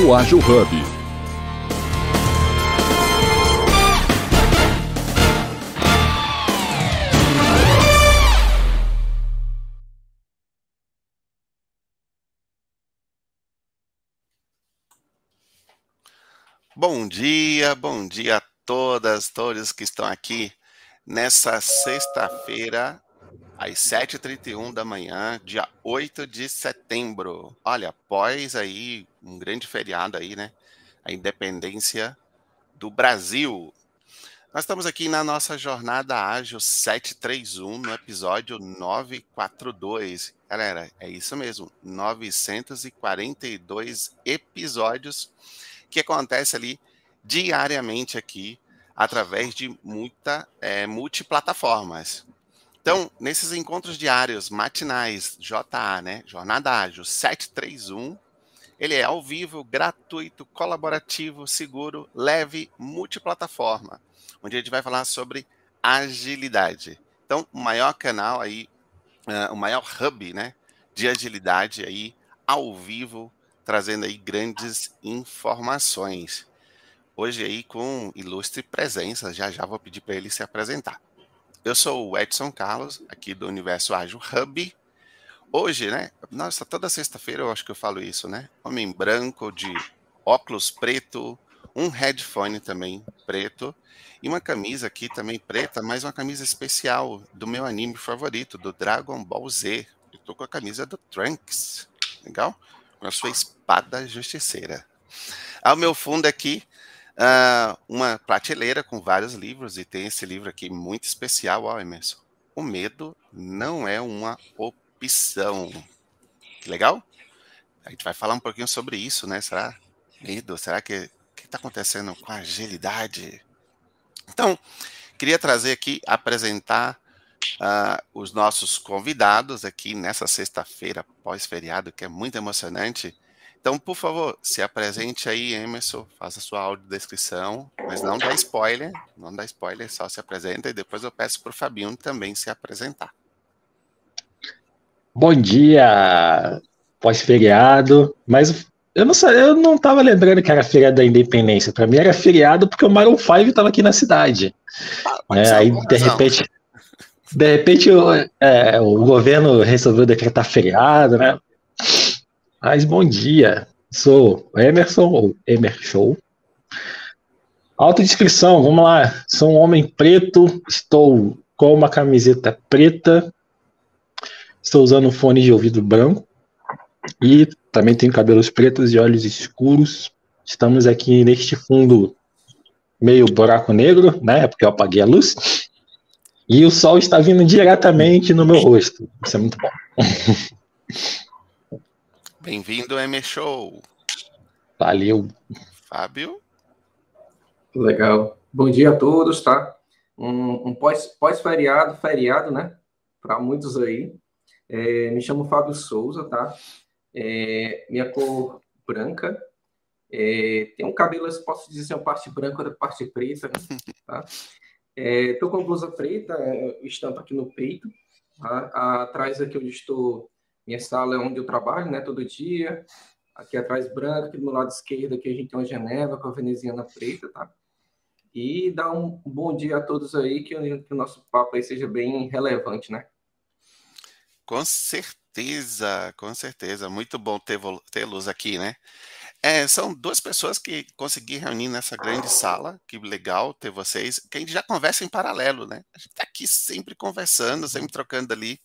Universo Ágil Hub. Bom dia, bom dia a todas, todos que estão aqui nessa sexta-feira, às 7h31 da manhã, dia 8 de setembro. Olha, após aí um grande feriado aí, né? A independência do Brasil. Nós estamos aqui na nossa jornada ágil 731, no episódio 942. Galera, é isso mesmo, 942 episódios que acontece ali diariamente aqui através de muita é, multiplataformas. Então, nesses encontros diários, matinais, JA, né, Jornada Ágil 731, ele é ao vivo, gratuito, colaborativo, seguro, leve, multiplataforma, onde a gente vai falar sobre agilidade. Então, o maior canal aí, uh, o maior hub, né, de agilidade aí ao vivo, trazendo aí grandes informações. Hoje aí com ilustre presença, já já vou pedir para ele se apresentar. Eu sou o Edson Carlos, aqui do Universo Ágil Hub. Hoje, né? Nossa, toda sexta-feira eu acho que eu falo isso, né? Homem branco de óculos preto, um headphone também preto e uma camisa aqui também preta, mas uma camisa especial do meu anime favorito, do Dragon Ball Z. Eu tô com a camisa do Trunks, legal? Com a sua espada justiceira. Ao meu fundo aqui, uh, uma prateleira com vários livros, e tem esse livro aqui muito especial, ó, Emerson. O medo não é uma opção. Que legal? A gente vai falar um pouquinho sobre isso, né? Será medo? Será que o que está acontecendo com a agilidade? Então, queria trazer aqui, apresentar uh, os nossos convidados aqui nessa sexta-feira pós-feriado, que é muito emocionante. Então, por favor, se apresente aí, Emerson, faça sua audiodescrição, mas não dá spoiler, não dá spoiler, só se apresenta e depois eu peço para o Fabinho também se apresentar. Bom dia, pós-feriado, mas eu não sei, eu não estava lembrando que era feriado da Independência, para mim era feriado porque o Maroon 5 estava aqui na cidade. Ah, é, aí, de repente, de repente o, é, o governo resolveu decretar feriado, né? Mas bom dia, sou Emerson, ou Emer Show. Autodescrição, vamos lá. Sou um homem preto, estou com uma camiseta preta, estou usando um fone de ouvido branco e também tenho cabelos pretos e olhos escuros. Estamos aqui neste fundo meio buraco negro, né? Porque eu apaguei a luz. E o sol está vindo diretamente no meu rosto. Isso é muito bom. Bem-vindo, M Show. Valeu. Fábio. Legal. Bom dia a todos, tá? Um, um pós-feriado, pós feriado, né? Para muitos aí. É, me chamo Fábio Souza, tá? É, minha cor branca. É, tem um cabelo, posso dizer, uma parte branca da parte preta, né? tá? É, tô com blusa preta, é, estampa aqui no peito. Tá? Atrás aqui onde estou minha sala é onde eu trabalho, né, todo dia. Aqui atrás branco, aqui do meu lado esquerdo aqui a gente tem uma Geneva com a veneziana preta, tá? E dá um bom dia a todos aí, que, que o nosso papo aí seja bem relevante, né? Com certeza, com certeza. Muito bom tê-los aqui, né? É, são duas pessoas que consegui reunir nessa grande sala. Que legal ter vocês. Que a gente já conversa em paralelo, né? A gente tá aqui sempre conversando, sempre trocando ali.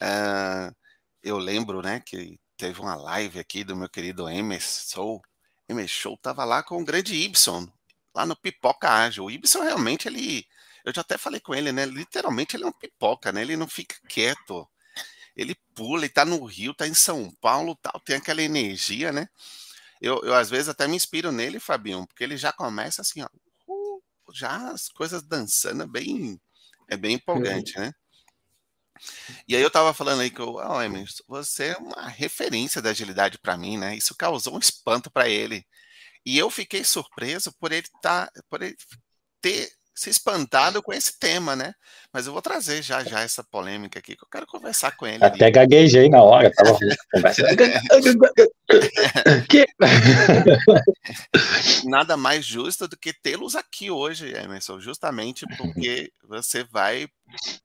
Uh, eu lembro, né, que teve uma live aqui do meu querido Emerson. Emerson Show tava lá com o grande Ibson, lá no Pipoca Ágil. O Ibson realmente, ele. Eu já até falei com ele, né? Literalmente ele é um pipoca, né? Ele não fica quieto. Ele pula, ele tá no Rio, tá em São Paulo, tal, tem aquela energia, né? Eu, eu às vezes até me inspiro nele, Fabinho, porque ele já começa assim, ó, uh, já as coisas dançando, bem, é bem empolgante, né? E aí eu tava falando aí que, oh, Emerson, você é uma referência da agilidade para mim, né? Isso causou um espanto para ele. E eu fiquei surpreso por ele tá, por ele ter se espantado com esse tema, né? Mas eu vou trazer já já essa polêmica aqui, que eu quero conversar com ele. Até ali. gaguejei na hora, tava. Nada mais justo do que tê-los aqui hoje, Emerson, justamente porque você vai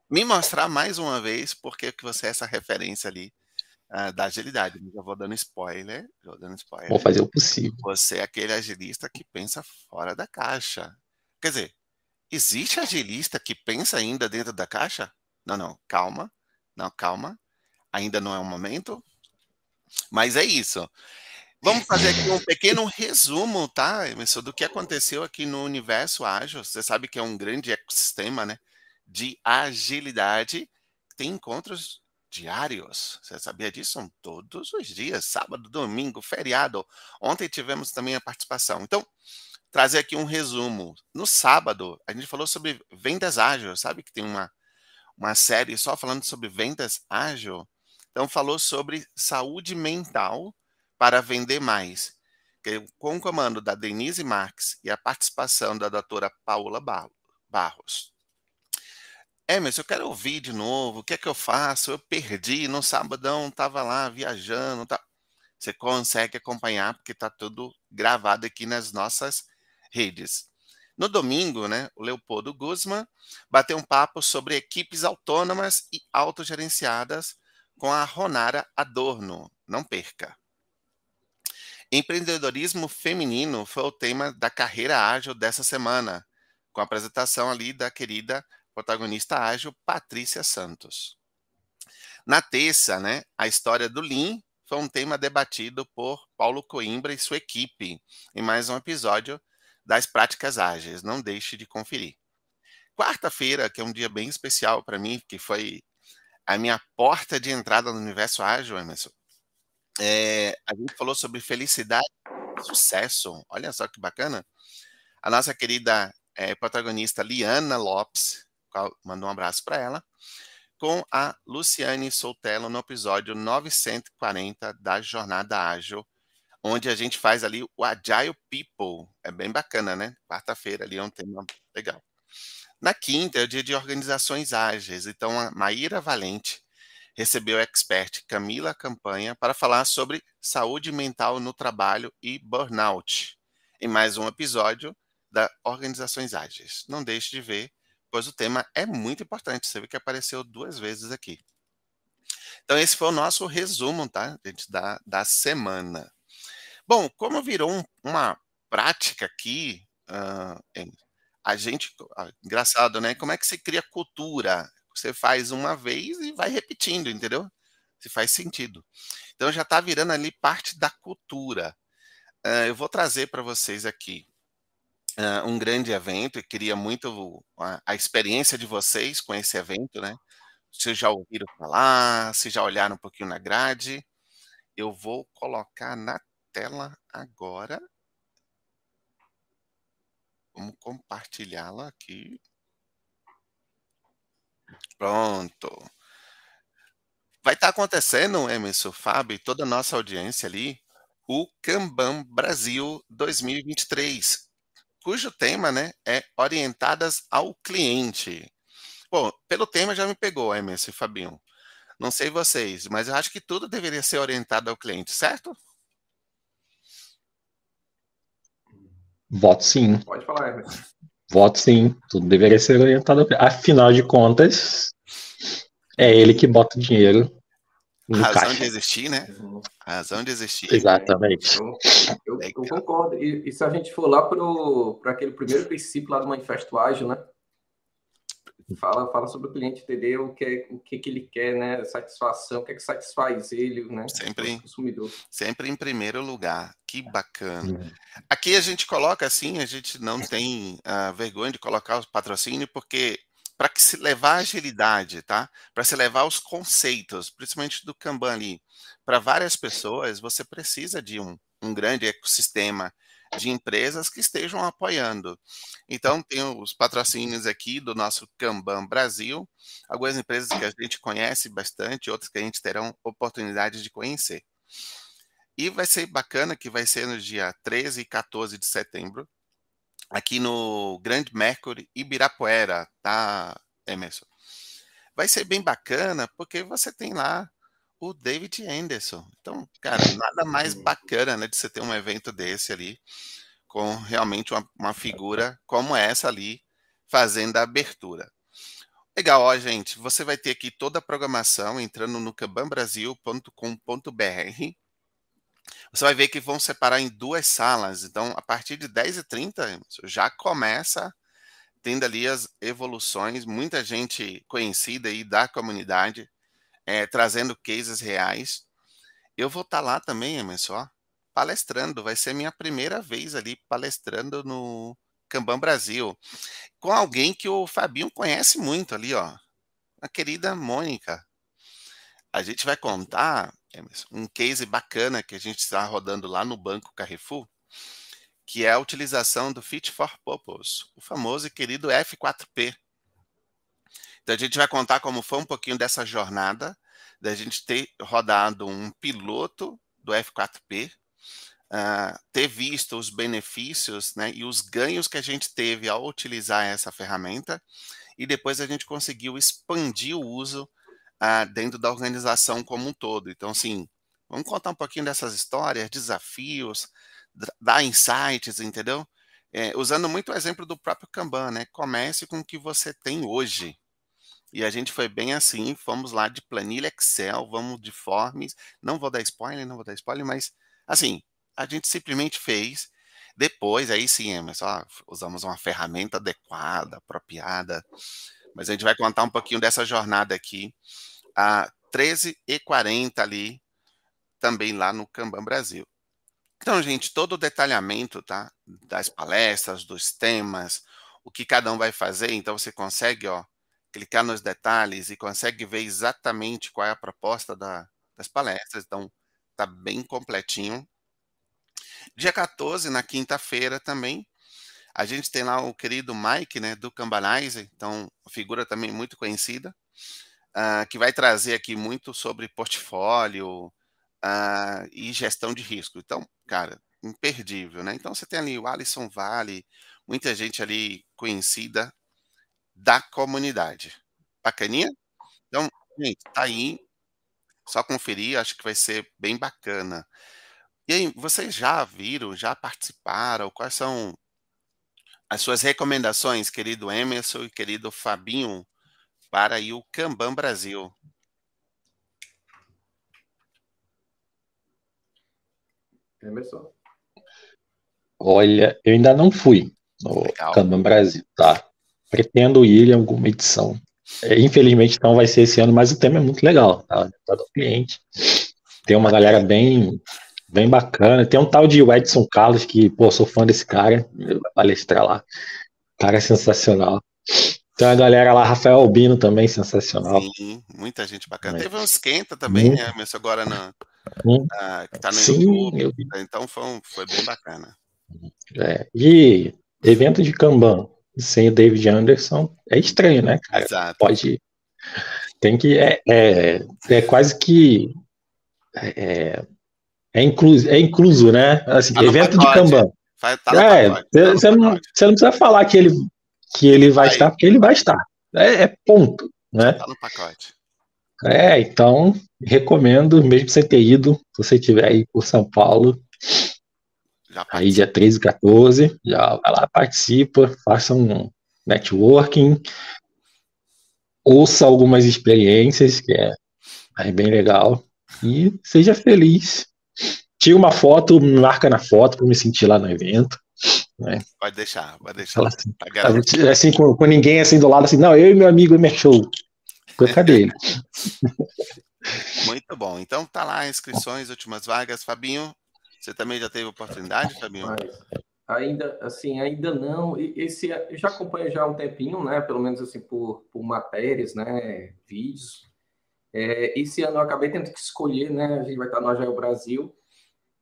me mostrar mais uma vez porque que você é essa referência ali uh, da agilidade. Já vou dando spoiler, vou dando spoiler. Vou fazer o possível. Você é aquele agilista que pensa fora da caixa. Quer dizer, Existe agilista que pensa ainda dentro da caixa? Não, não, calma. Não, calma. Ainda não é o momento. Mas é isso. Vamos fazer aqui um pequeno resumo, tá, Emerson, do que aconteceu aqui no universo ágil. Você sabe que é um grande ecossistema, né, de agilidade. Tem encontros diários. Você sabia disso? São todos os dias, sábado, domingo, feriado. Ontem tivemos também a participação. Então, trazer aqui um resumo. No sábado, a gente falou sobre vendas ágil, sabe que tem uma, uma série só falando sobre vendas ágil? Então, falou sobre saúde mental para vender mais, com o comando da Denise Marques e a participação da doutora Paula Barros. Emerson, eu quero ouvir de novo, o que é que eu faço? Eu perdi, no sabadão estava lá viajando. Tá... Você consegue acompanhar, porque está tudo gravado aqui nas nossas redes. No domingo, né, o Leopoldo Guzman bateu um papo sobre equipes autônomas e autogerenciadas com a Ronara Adorno. Não perca. Empreendedorismo feminino foi o tema da carreira ágil dessa semana, com a apresentação ali da querida protagonista ágil Patrícia Santos. Na terça, né, a história do Lean foi um tema debatido por Paulo Coimbra e sua equipe, em mais um episódio das práticas ágeis. Não deixe de conferir. Quarta-feira, que é um dia bem especial para mim, que foi a minha porta de entrada no universo ágil, Emerson. É, a gente falou sobre felicidade e sucesso. Olha só que bacana. A nossa querida é, protagonista Liana Lopes, mandou um abraço para ela, com a Luciane Soltello no episódio 940 da Jornada Ágil onde a gente faz ali o Agile People. É bem bacana, né? Quarta-feira ali é um tema legal. Na quinta é o dia de organizações ágeis. Então, a Maíra Valente recebeu a expert Camila Campanha para falar sobre saúde mental no trabalho e burnout, em mais um episódio da Organizações Ágeis. Não deixe de ver, pois o tema é muito importante. Você vê que apareceu duas vezes aqui. Então, esse foi o nosso resumo, tá, gente, da, da semana. Bom, como virou um, uma prática aqui, uh, a gente, uh, engraçado, né? Como é que você cria cultura? Você faz uma vez e vai repetindo, entendeu? Se faz sentido. Então já está virando ali parte da cultura. Uh, eu vou trazer para vocês aqui um grande evento e queria muito a, a experiência de vocês com esse evento, né? Vocês já ouviram falar, se já olharam um pouquinho na grade. Eu vou colocar na tela agora. Vamos compartilhá-la aqui. Pronto. Vai estar tá acontecendo, Emerson, Fábio toda a nossa audiência ali, o Kanban Brasil 2023, cujo tema né, é Orientadas ao Cliente. Bom, pelo tema já me pegou, Emerson e Fabinho. Não sei vocês, mas eu acho que tudo deveria ser orientado ao cliente, certo? Voto sim. Pode falar, Emerson. Voto sim. Tudo deveria ser orientado. Afinal de contas, é ele que bota o dinheiro. No a razão caixa. de existir, né? A razão de existir. Exatamente. Eu, eu, eu concordo. E, e, se a gente for lá para aquele primeiro princípio lá do Manifesto Ágil, né? Fala, fala sobre o cliente entender o que, é, o que, que ele quer, né? Satisfação, o que é que satisfaz ele, né? Sempre, o consumidor. Sempre em primeiro lugar. Que bacana. Aqui a gente coloca assim, a gente não tem uh, vergonha de colocar o patrocínio, porque para que se levar a agilidade, tá? Para se levar os conceitos, principalmente do Kanban ali, para várias pessoas, você precisa de um, um grande ecossistema de empresas que estejam apoiando. Então, tem os patrocínios aqui do nosso Kanban Brasil, algumas empresas que a gente conhece bastante, outras que a gente terá oportunidade de conhecer. E vai ser bacana que vai ser no dia 13 e 14 de setembro, aqui no Grande Mercury Ibirapuera, tá, Emerson? Vai ser bem bacana, porque você tem lá o David Anderson. Então, cara, nada mais bacana né, de você ter um evento desse ali, com realmente uma, uma figura como essa ali, fazendo a abertura. Legal, ó, gente. Você vai ter aqui toda a programação entrando no cambanbrasil.com.br. Você vai ver que vão separar em duas salas. Então, a partir de 10h30, já começa tendo ali as evoluções. Muita gente conhecida aí da comunidade é, trazendo cases reais. Eu vou estar tá lá também, Emerson, palestrando. Vai ser minha primeira vez ali palestrando no Kanban Brasil com alguém que o Fabinho conhece muito ali, ó. A querida Mônica. A gente vai contar um case bacana que a gente está rodando lá no Banco Carrefour, que é a utilização do Fit for Purpose, o famoso e querido F4P. Então a gente vai contar como foi um pouquinho dessa jornada, da gente ter rodado um piloto do F4P, uh, ter visto os benefícios né, e os ganhos que a gente teve ao utilizar essa ferramenta, e depois a gente conseguiu expandir o uso uh, dentro da organização como um todo. Então, assim, vamos contar um pouquinho dessas histórias, desafios, dar insights, entendeu? É, usando muito o exemplo do próprio Kanban, né? Comece com o que você tem hoje. E a gente foi bem assim, fomos lá de planilha Excel, vamos de forms, não vou dar spoiler, não vou dar spoiler, mas assim, a gente simplesmente fez. Depois, aí sim, Emerson, ó, usamos uma ferramenta adequada, apropriada. Mas a gente vai contar um pouquinho dessa jornada aqui. A 13h40 ali, também lá no Kanban Brasil. Então, gente, todo o detalhamento tá, das palestras, dos temas, o que cada um vai fazer, então você consegue ó, clicar nos detalhes e consegue ver exatamente qual é a proposta da, das palestras. Então, tá bem completinho. Dia 14, na quinta-feira também, a gente tem lá o querido Mike, né, do Cambanizer, então, figura também muito conhecida, uh, que vai trazer aqui muito sobre portfólio uh, e gestão de risco. Então, cara, imperdível, né? Então, você tem ali o Alisson Vale, muita gente ali conhecida da comunidade. Bacaninha? Então, gente, tá aí. Só conferir, acho que vai ser bem bacana. E aí, vocês já viram, já participaram? Quais são as suas recomendações, querido Emerson e querido Fabinho, para o Kanban Brasil? Emerson? Olha, eu ainda não fui no Legal. Kanban Brasil, tá? Pretendo ir em alguma edição. É, infelizmente, então, vai ser esse ano, mas o tema é muito legal, tá? Todo cliente. Tem uma galera bem Bem bacana. Tem um tal de Edson Carlos, que, pô, sou fã desse cara. Ele vai palestrar lá. O cara é sensacional. Tem a galera lá, Rafael Albino também, sensacional. Sim, muita gente bacana. É. Teve um esquenta também, né, Mesmo agora na, que tá no Sim, YouTube. Então foi, um, foi bem bacana. É. E evento de Kanban sem o David Anderson é estranho, né, cara? Exato. Pode. Tem que. É, é, é quase que. É, é incluso, é incluso né? Assim, tá evento de Kanban. Tá é, você não, não, precisa falar que ele, que ele vai, vai estar, porque ele vai estar. É, é ponto, né? Tá no pacote. É, então, recomendo, mesmo sem ter ido, se você estiver aí por São Paulo, aí dia 13 e 14, já vai lá, participa, faça um networking, ouça algumas experiências, que é, é bem legal, e seja feliz tira uma foto, me marca na foto para me sentir lá no evento. Né? Pode deixar, pode deixar. Assim, tá assim com, com, ninguém assim do lado, assim, não, eu e meu amigo Emer Show. Cadê ele? Muito bom. Então tá lá, inscrições, últimas vagas. Fabinho, você também já teve oportunidade, Fabinho? Ainda, assim, ainda não. Esse, eu já acompanho já há um tempinho, né? Pelo menos assim por, por matérias, né? Vídeos. É, esse ano eu acabei tendo que escolher, né? A gente vai estar no Agile Brasil.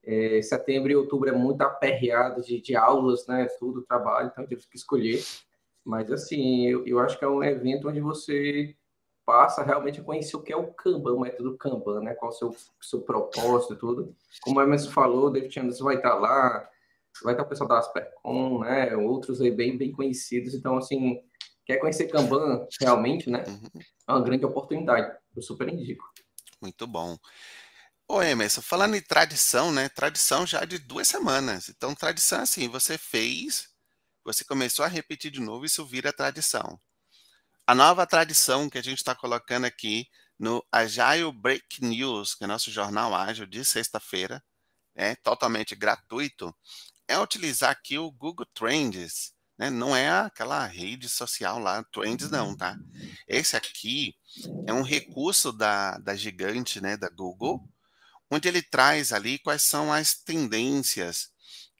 É, setembro e outubro é muito aperreado de, de aulas, né? Tudo, trabalho, então eu tive que escolher. Mas, assim, eu, eu acho que é um evento onde você passa realmente a conhecer o que é o Kanban, o método Kanban, né? Qual o seu, seu propósito e tudo. Como o Emerson falou, o David Anderson vai estar lá, vai estar o pessoal da Aspercom, né? Outros aí bem, bem conhecidos. Então, assim, quer conhecer Kanban realmente, né? Uhum. É uma grande oportunidade. Eu super indico. Muito bom. Ô Emerson, falando em tradição, né? Tradição já de duas semanas. Então, tradição é assim, você fez, você começou a repetir de novo, isso vira tradição. A nova tradição que a gente está colocando aqui no Agile Break News, que é nosso jornal ágil de sexta-feira, é totalmente gratuito, é utilizar aqui o Google Trends. Né? Não é aquela rede social lá, Trends não, tá? Esse aqui é um recurso da, da gigante, né, da Google, onde ele traz ali quais são as tendências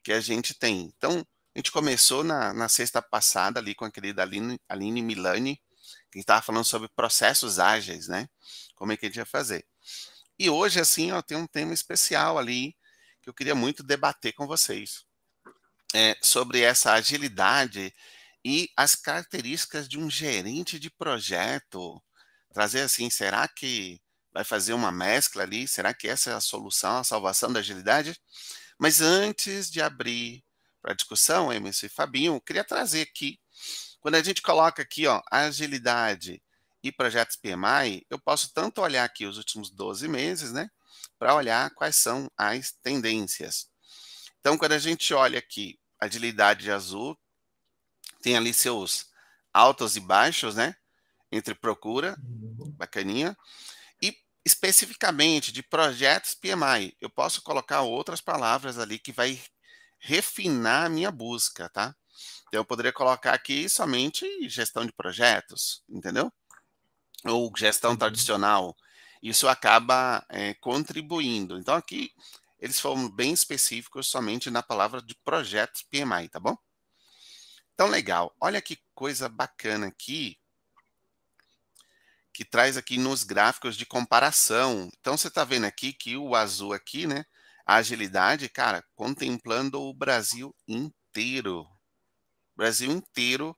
que a gente tem. Então, a gente começou na, na sexta passada ali com a querida Aline, Aline Milani, que estava falando sobre processos ágeis, né? Como é que a gente ia fazer. E hoje, assim, ó, tem um tema especial ali que eu queria muito debater com vocês. É, sobre essa agilidade e as características de um gerente de projeto. Trazer assim, será que vai fazer uma mescla ali? Será que essa é a solução, a salvação da agilidade? Mas antes de abrir para a discussão, Emerson e Fabinho, eu queria trazer aqui quando a gente coloca aqui, ó, agilidade e projetos PMI, eu posso tanto olhar aqui os últimos 12 meses, né, para olhar quais são as tendências. Então, quando a gente olha aqui, agilidade de azul, tem ali seus altos e baixos, né, entre procura, bacaninha, e especificamente de projetos PMI, eu posso colocar outras palavras ali que vai refinar a minha busca, tá? Então, eu poderia colocar aqui somente gestão de projetos, entendeu? Ou gestão uhum. tradicional. Isso acaba é, contribuindo. Então, aqui eles foram bem específicos somente na palavra de projetos PMI, tá bom? Então, legal. Olha que coisa bacana aqui, que traz aqui nos gráficos de comparação. Então, você está vendo aqui que o azul aqui, né? A agilidade, cara, contemplando o Brasil inteiro. Brasil inteiro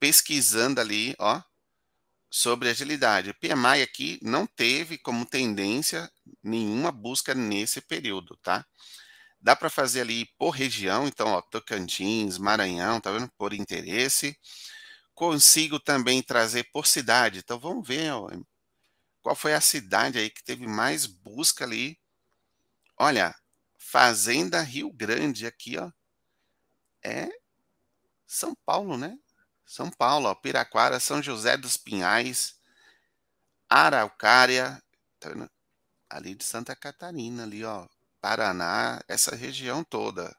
pesquisando ali, ó, sobre agilidade. O PMI aqui não teve como tendência nenhuma busca nesse período, tá? Dá para fazer ali por região, então, ó, Tocantins, Maranhão, tá vendo? Por interesse. Consigo também trazer por cidade. Então, vamos ver ó, qual foi a cidade aí que teve mais busca ali. Olha, Fazenda Rio Grande aqui, ó. É são Paulo, né? São Paulo, ó, Piraquara, São José dos Pinhais, Araucária, tá ali de Santa Catarina, ali, ó, Paraná, essa região toda.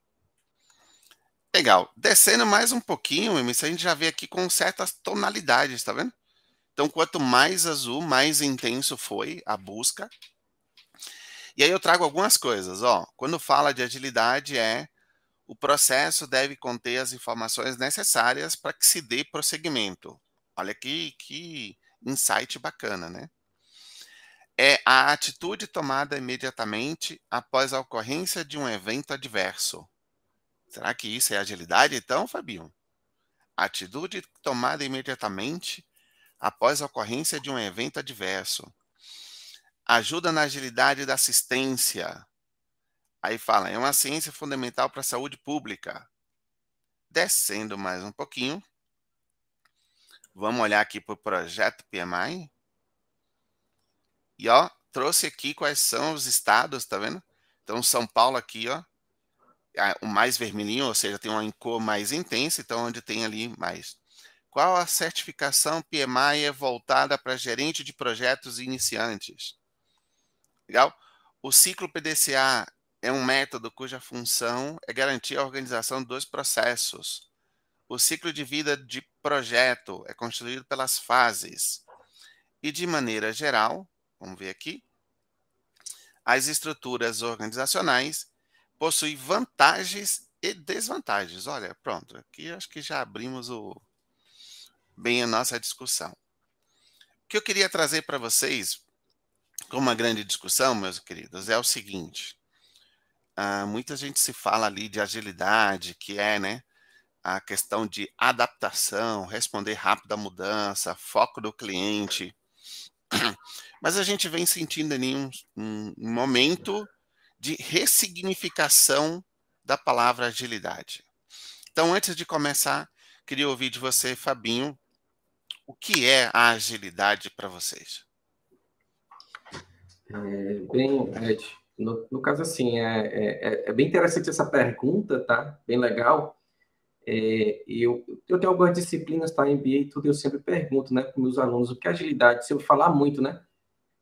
Legal. Descendo mais um pouquinho, a gente já vê aqui com certas tonalidades, tá vendo? Então, quanto mais azul, mais intenso foi a busca. E aí eu trago algumas coisas, ó. Quando fala de agilidade, é o processo deve conter as informações necessárias para que se dê prosseguimento. Olha que, que insight bacana, né? É a atitude tomada imediatamente após a ocorrência de um evento adverso. Será que isso é agilidade, então, Fabinho? Atitude tomada imediatamente após a ocorrência de um evento adverso. Ajuda na agilidade da assistência. Aí fala, é uma ciência fundamental para a saúde pública. Descendo mais um pouquinho. Vamos olhar aqui para o projeto PMI. E ó, trouxe aqui quais são os estados, tá vendo? Então, São Paulo aqui, ó, o mais vermelhinho, ou seja, tem uma cor mais intensa, então onde tem ali mais. Qual a certificação PMI é voltada para gerente de projetos iniciantes? Legal? O ciclo PDCA é um método cuja função é garantir a organização dos processos. O ciclo de vida de projeto é constituído pelas fases. E, de maneira geral, vamos ver aqui, as estruturas organizacionais possuem vantagens e desvantagens. Olha, pronto, aqui acho que já abrimos o, bem a nossa discussão. O que eu queria trazer para vocês, como uma grande discussão, meus queridos, é o seguinte ah, muita gente se fala ali de agilidade, que é, né, a questão de adaptação, responder rápido à mudança, foco do cliente. Mas a gente vem sentindo ali um, um momento de ressignificação da palavra agilidade. Então, antes de começar, queria ouvir de você, Fabinho, o que é a agilidade para vocês? É, bem, Ed, no, no, caso, assim, é, é, é, bem interessante essa pergunta, tá? Bem legal. É, eu, eu tenho algumas disciplinas, tá? MBA e tudo, eu sempre pergunto, né, para meus alunos, o que é agilidade? Se eu falar muito, né?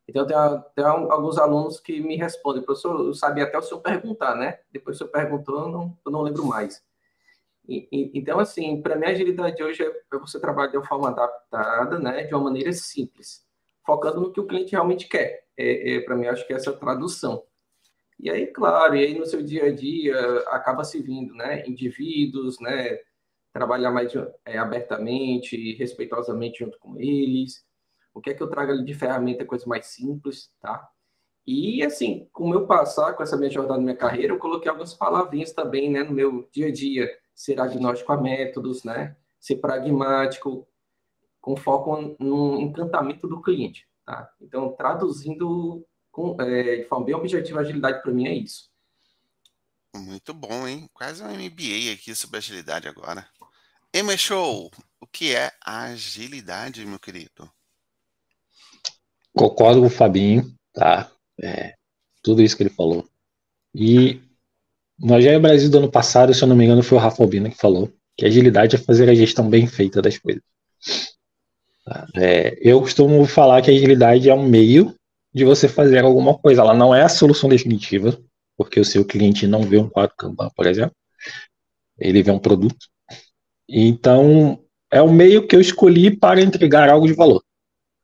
Então, tem, tem alguns alunos que me respondem, professor, eu sabia até o senhor perguntar, né? Depois o senhor perguntou, eu não, eu não lembro mais. E, e, então, assim, para mim, a agilidade hoje é você trabalhar de uma forma adaptada, né? De uma maneira simples, focando no que o cliente realmente quer. É, é para mim, acho que é essa tradução. E aí, claro, e aí no seu dia a dia acaba se vindo, né? Indivíduos, né? Trabalhar mais é, abertamente, respeitosamente junto com eles, o que é que eu trago ali de ferramenta, coisa mais simples, tá? E, assim, com o meu passar, com essa minha jornada na minha carreira, eu coloquei algumas palavrinhas também, né, no meu dia a dia. Ser agnóstico a métodos, né? Ser pragmático, com foco no encantamento do cliente, tá? Então, traduzindo com, é, de forma bem objetiva, agilidade para mim é isso. Muito bom, hein? Quase um MBA aqui sobre agilidade agora. Emma Show, o que é agilidade, meu querido? Concordo com o Fabinho, tá? É, tudo isso que ele falou. E no Agile Brasil do ano passado, se eu não me engano, foi o Rafa Albina que falou que agilidade é fazer a gestão bem feita das coisas. Tá? É, eu costumo falar que a agilidade é um meio de você fazer alguma coisa. Ela não é a solução definitiva, porque o seu cliente não vê um quadro Kanban, por exemplo. Ele vê um produto. Então, é o meio que eu escolhi para entregar algo de valor.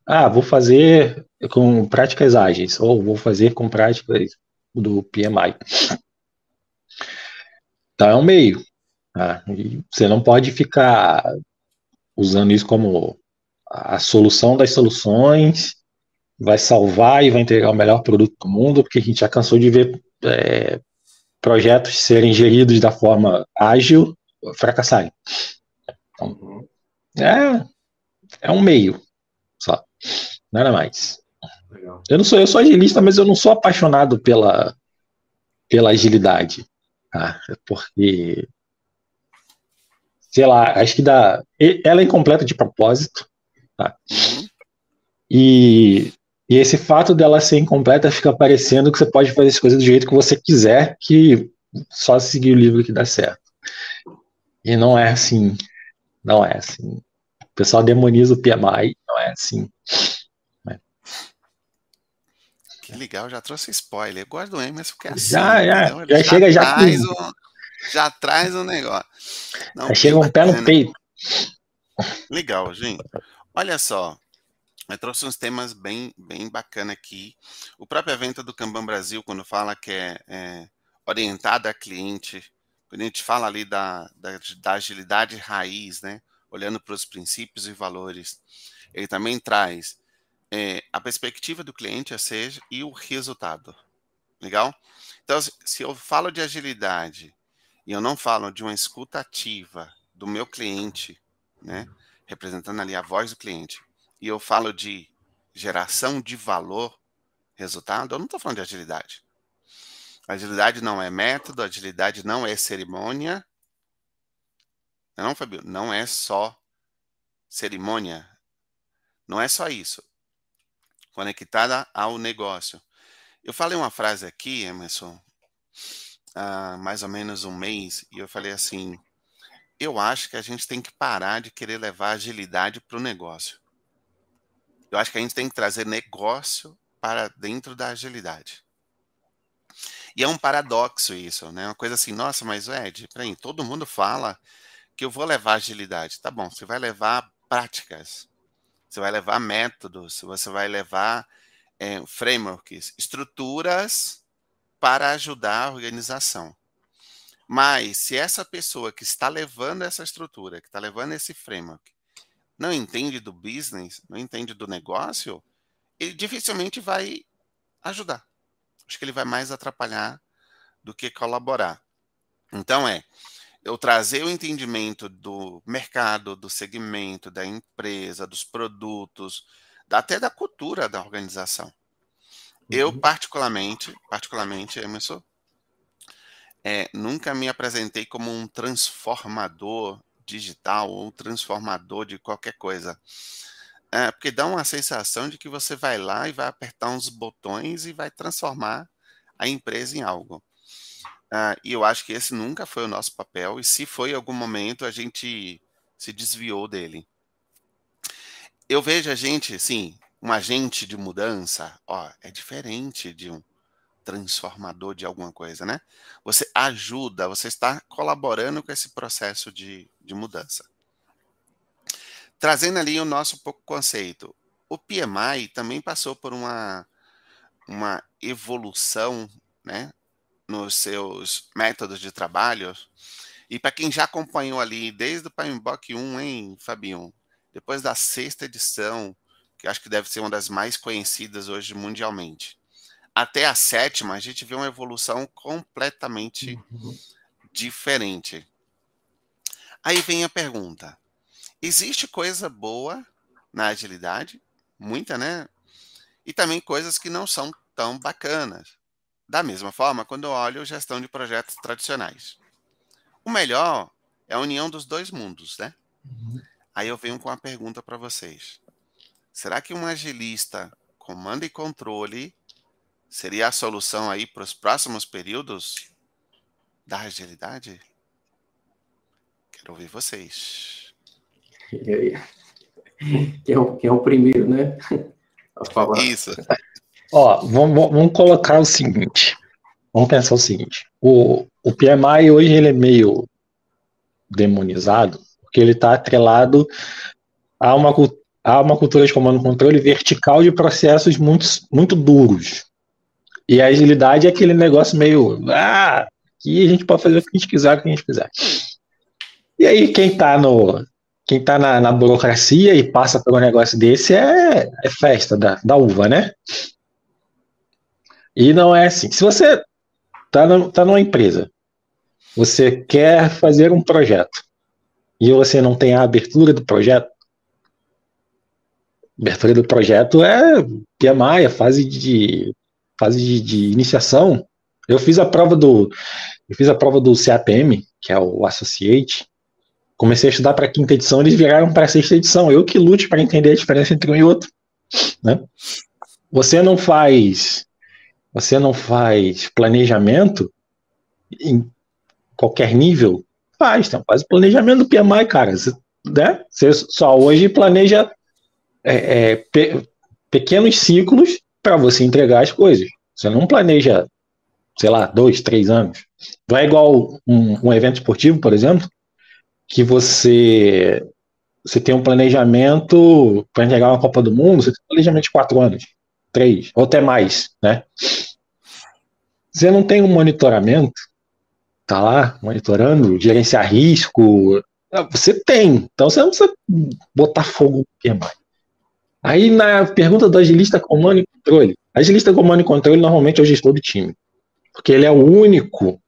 Ah, vou fazer com práticas ágeis, ou vou fazer com práticas do PMI. Então é um meio. Tá? você não pode ficar usando isso como a solução das soluções, vai salvar e vai entregar o melhor produto do mundo, porque a gente já cansou de ver é, projetos serem geridos da forma ágil fracassarem. Então, é, é um meio só. Nada mais. Legal. Eu não sou, eu sou agilista, mas eu não sou apaixonado pela, pela agilidade. Tá? Porque, sei lá, acho que dá. Ela é incompleta de propósito. Tá? Uhum. E, e esse fato dela ser incompleta fica parecendo que você pode fazer as coisas do jeito que você quiser, que só seguir o livro que dá certo. E não é assim. Não é assim. O pessoal demoniza o PMI, não é assim. Que legal, já trouxe spoiler. Eu gosto do Emerson porque é assim. Já, já, já, já, chega já traz com... um, Já traz um negócio. Não, já chega um pé no peito. Legal, gente. Olha só, eu trouxe uns temas bem, bem bacana aqui. O próprio evento do Kanban Brasil, quando fala que é, é orientado a cliente, quando a gente fala ali da, da, da agilidade raiz, né? Olhando para os princípios e valores, ele também traz é, a perspectiva do cliente, ou seja, e o resultado. Legal? Então, se eu falo de agilidade e eu não falo de uma escuta ativa do meu cliente, né, representando ali a voz do cliente, e eu falo de geração de valor, resultado, eu não estou falando de agilidade. Agilidade não é método, agilidade não é cerimônia. Não, Fabio, não é só cerimônia. Não é só isso conectada ao negócio. Eu falei uma frase aqui, Emerson, há mais ou menos um mês, e eu falei assim: eu acho que a gente tem que parar de querer levar agilidade para o negócio. Eu acho que a gente tem que trazer negócio para dentro da agilidade. E é um paradoxo isso, né? Uma coisa assim, nossa, mas Ed, peraí, todo mundo fala que eu vou levar agilidade. Tá bom, você vai levar práticas você vai levar métodos, você vai levar é, frameworks, estruturas para ajudar a organização. Mas se essa pessoa que está levando essa estrutura, que está levando esse framework, não entende do business, não entende do negócio, ele dificilmente vai ajudar. Acho que ele vai mais atrapalhar do que colaborar. Então é, eu trazer o entendimento do mercado, do segmento, da empresa, dos produtos, até da cultura da organização. Uhum. Eu, particularmente, particularmente, Emerson, é, nunca me apresentei como um transformador digital ou transformador de qualquer coisa. É, porque dá uma sensação de que você vai lá e vai apertar uns botões e vai transformar a empresa em algo. Uh, e eu acho que esse nunca foi o nosso papel, e se foi em algum momento, a gente se desviou dele. Eu vejo a gente, sim, um agente de mudança, ó, é diferente de um transformador de alguma coisa, né? Você ajuda, você está colaborando com esse processo de, de mudança. Trazendo ali o nosso pouco conceito. O PMI também passou por uma, uma evolução, né? Nos seus métodos de trabalho. E para quem já acompanhou ali desde o PMBOK 1, hein, Fabinho? Depois da sexta edição, que acho que deve ser uma das mais conhecidas hoje mundialmente. Até a sétima, a gente vê uma evolução completamente uhum. diferente. Aí vem a pergunta: existe coisa boa na agilidade? Muita, né? E também coisas que não são tão bacanas. Da mesma forma, quando eu olho gestão de projetos tradicionais. O melhor é a união dos dois mundos, né? Uhum. Aí eu venho com uma pergunta para vocês. Será que um agilista comando e controle seria a solução aí para os próximos períodos da agilidade? Quero ouvir vocês. E aí? Quem é o, quem é o primeiro, né? A falar. Isso. Ó, vamos, vamos colocar o seguinte. Vamos pensar o seguinte. O, o PMI hoje ele é meio demonizado, porque ele está atrelado a uma, há uma cultura de comando e controle vertical de processos muito, muito duros. E a agilidade é aquele negócio meio, ah, aqui a gente pode fazer o que a gente quiser, o que a gente quiser. E aí quem está no quem tá na, na, burocracia e passa por um negócio desse é, é festa da, da uva, né? E não é assim. Se você está tá numa empresa, você quer fazer um projeto e você não tem a abertura do projeto, abertura do projeto é PMI, a fase de fase de, de, iniciação. Eu fiz a prova do eu fiz a prova do CAPM, que é o Associate. Comecei a estudar para a quinta edição, eles viraram para sexta edição. Eu que lute para entender a diferença entre um e outro, né? Você não faz você não faz planejamento em qualquer nível, faz, então faz planejamento do PMI, cara. Você, né? Você só hoje planeja é, é, pe pequenos ciclos para você entregar as coisas. Você não planeja, sei lá, dois, três anos. Não é igual um, um evento esportivo, por exemplo, que você você tem um planejamento para entregar uma Copa do Mundo, você tem um planejamento de quatro anos, três, ou até mais, né? Você não tem um monitoramento, tá lá monitorando, gerenciar risco, você tem, então você não precisa botar fogo no mais. Aí na pergunta do agilista comando e controle. Agilista comando e controle normalmente é o gestor do time. Porque ele é o único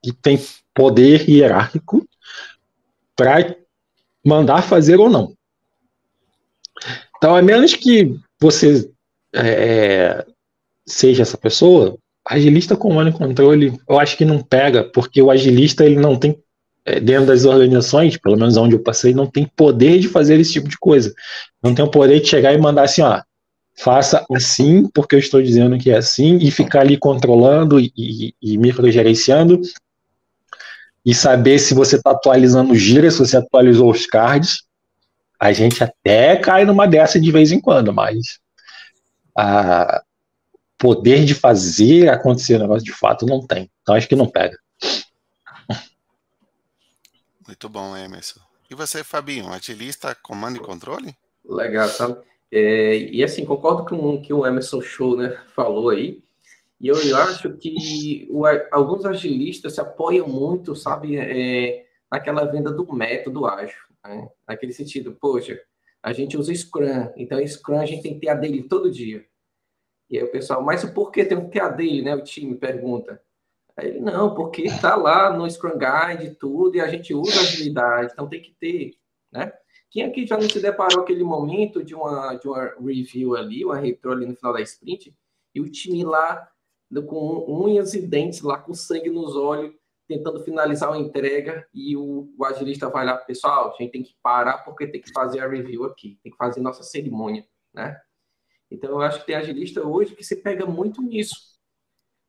que tem poder hierárquico para mandar fazer ou não. Então, a menos que você é, seja essa pessoa, agilista comando e controle, eu acho que não pega, porque o agilista ele não tem é, dentro das organizações, pelo menos onde eu passei, não tem poder de fazer esse tipo de coisa. Não tem o poder de chegar e mandar assim, ó, faça assim, porque eu estou dizendo que é assim, e ficar ali controlando e, e, e microgerenciando, e saber se você está atualizando o gira, se você atualizou os cards. A gente até cai numa dessa de vez em quando, mas a poder de fazer acontecer o negócio de fato não tem. Então acho que não pega. Muito bom, Emerson. E você, Fabinho, atilista, comando e controle? Legal, sabe? É, e assim, concordo com o que o Emerson Show né, falou aí. E eu, eu acho que o, alguns agilistas se apoiam muito, sabe, é, naquela venda do método ágil. Né? Naquele sentido, poxa, a gente usa Scrum, então Scrum a gente tem que ter a dele todo dia. E aí o pessoal, mas o porquê tem que ter a dele, né? O time pergunta. Aí ele, não, porque está lá no Scrum Guide tudo, e a gente usa agilidade, então tem que ter, né? Quem aqui já não se deparou aquele momento de uma, de uma review ali, uma retro ali no final da sprint, e o time lá com unhas e dentes, lá com sangue nos olhos, tentando finalizar uma entrega e o, o agilista vai lá, pessoal, a gente tem que parar porque tem que fazer a review aqui, tem que fazer nossa cerimônia, né? Então, eu acho que tem agilista hoje que se pega muito nisso.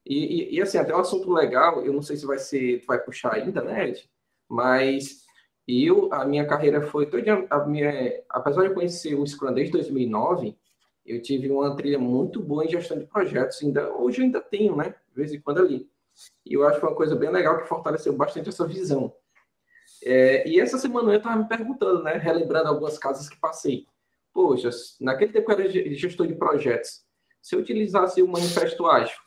E, e, e assim, até um assunto legal, eu não sei se vai ser, tu vai puxar ainda, né, Ed? Mas eu, a minha carreira foi toda, a minha, apesar de conhecer o Scrum desde 2009, eu tive uma trilha muito boa em gestão de projetos, ainda, hoje eu ainda tenho, né, de vez em quando ali. E eu acho que foi uma coisa bem legal que fortaleceu bastante essa visão. É, e essa semana eu estava me perguntando, né, relembrando algumas casas que passei. Poxa, naquele tempo eu era gestor de projetos. Se eu utilizasse o manifesto ágil,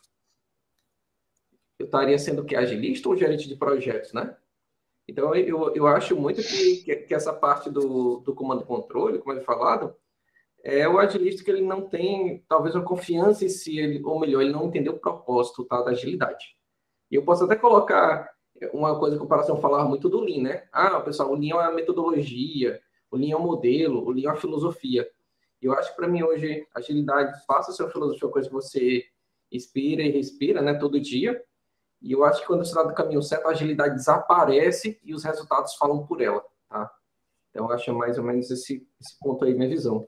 eu estaria sendo o que? Agilista ou gerente de projetos, né? Então, eu, eu acho muito que, que, que essa parte do, do comando e controle, como é falado, é o agilista que ele não tem, talvez, uma confiança em si, ele, ou melhor, ele não entendeu o propósito tá, da agilidade. E eu posso até colocar uma coisa que o Paração falava muito do Lean, né? Ah, pessoal, o Lean é uma metodologia, o Lean é um modelo, o Lean é uma filosofia. Eu acho que para mim hoje, agilidade passa a ser uma filosofia, uma coisa que você inspira e respira, né, todo dia. E eu acho que quando você está no caminho certo, a agilidade desaparece e os resultados falam por ela, tá? Então, eu acho mais ou menos esse, esse ponto aí, minha visão.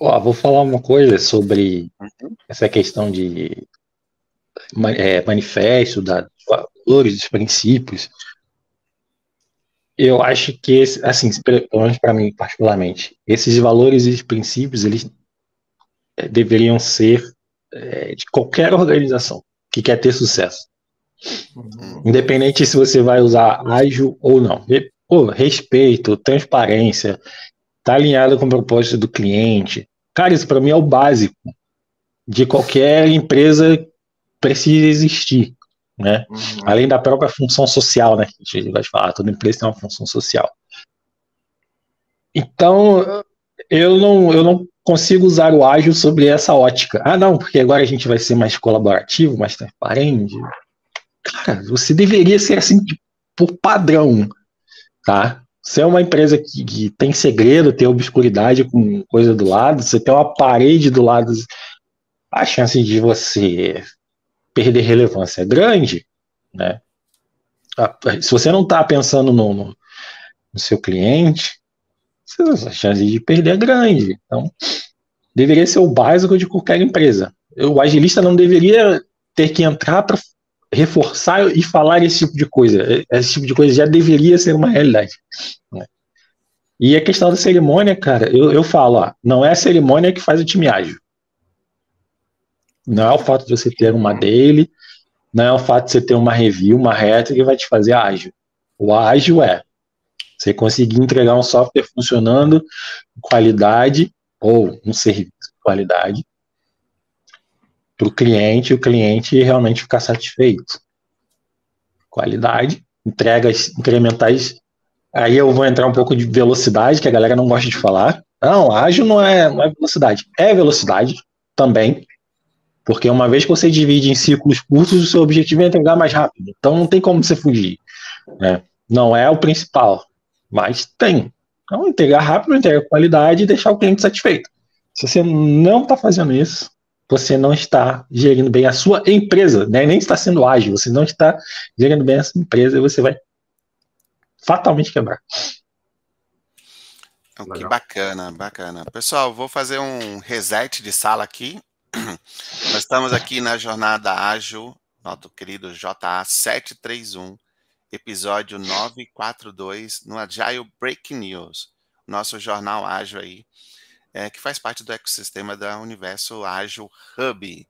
Ó, vou falar uma coisa sobre uhum. essa questão de é, manifesto, da valores, dos princípios. Eu acho que, esse, assim, pelo menos para mim particularmente, esses valores e princípios, eles é, deveriam ser é, de qualquer organização que quer ter sucesso. Uhum. Independente se você vai usar ágil ou não. Pô, respeito, transparência, tá alinhado com o propósito do cliente. Cara, isso para mim é o básico de qualquer empresa precisa existir, né? Uhum. Além da própria função social, né? A gente vai falar, toda empresa tem uma função social. Então, eu não, eu não consigo usar o ágil sobre essa ótica. Ah, não, porque agora a gente vai ser mais colaborativo, mais transparente. Cara, você deveria ser assim por padrão, tá? Você é uma empresa que, que, tem segredo, tem obscuridade com coisa do lado, você tem uma parede do lado, a chance de você perder relevância é grande, né? Se você não está pensando no, no, no seu cliente, a chance de perder é grande. Então, deveria ser o básico de qualquer empresa. O agilista não deveria ter que entrar para reforçar e falar esse tipo de coisa. Esse tipo de coisa já deveria ser uma realidade. Né? E a questão da cerimônia, cara, eu, eu falo, ó, não é a cerimônia que faz o time ágil. Não é o fato de você ter uma daily, não é o fato de você ter uma review, uma reta que vai te fazer ágil. O ágil é você conseguir entregar um software funcionando qualidade ou um serviço de qualidade para o cliente, o cliente realmente ficar satisfeito. Qualidade, entregas incrementais. Aí eu vou entrar um pouco de velocidade, que a galera não gosta de falar. Não, ágil não é, não é velocidade. É velocidade também, porque uma vez que você divide em ciclos curtos, o seu objetivo é entregar mais rápido. Então não tem como você fugir. Né? Não é o principal, mas tem. Então, entregar rápido, entregar qualidade e deixar o cliente satisfeito. Se você não está fazendo isso, você não está gerindo bem a sua empresa, né? nem está sendo ágil, você não está gerindo bem a sua empresa e você vai fatalmente quebrar. Que bacana, bacana. Pessoal, vou fazer um reset de sala aqui. Nós estamos aqui na jornada ágil, nosso querido JA 731 episódio 942 no Agile Breaking News, nosso jornal ágil aí, é, que faz parte do ecossistema da Universo Ágil Hub.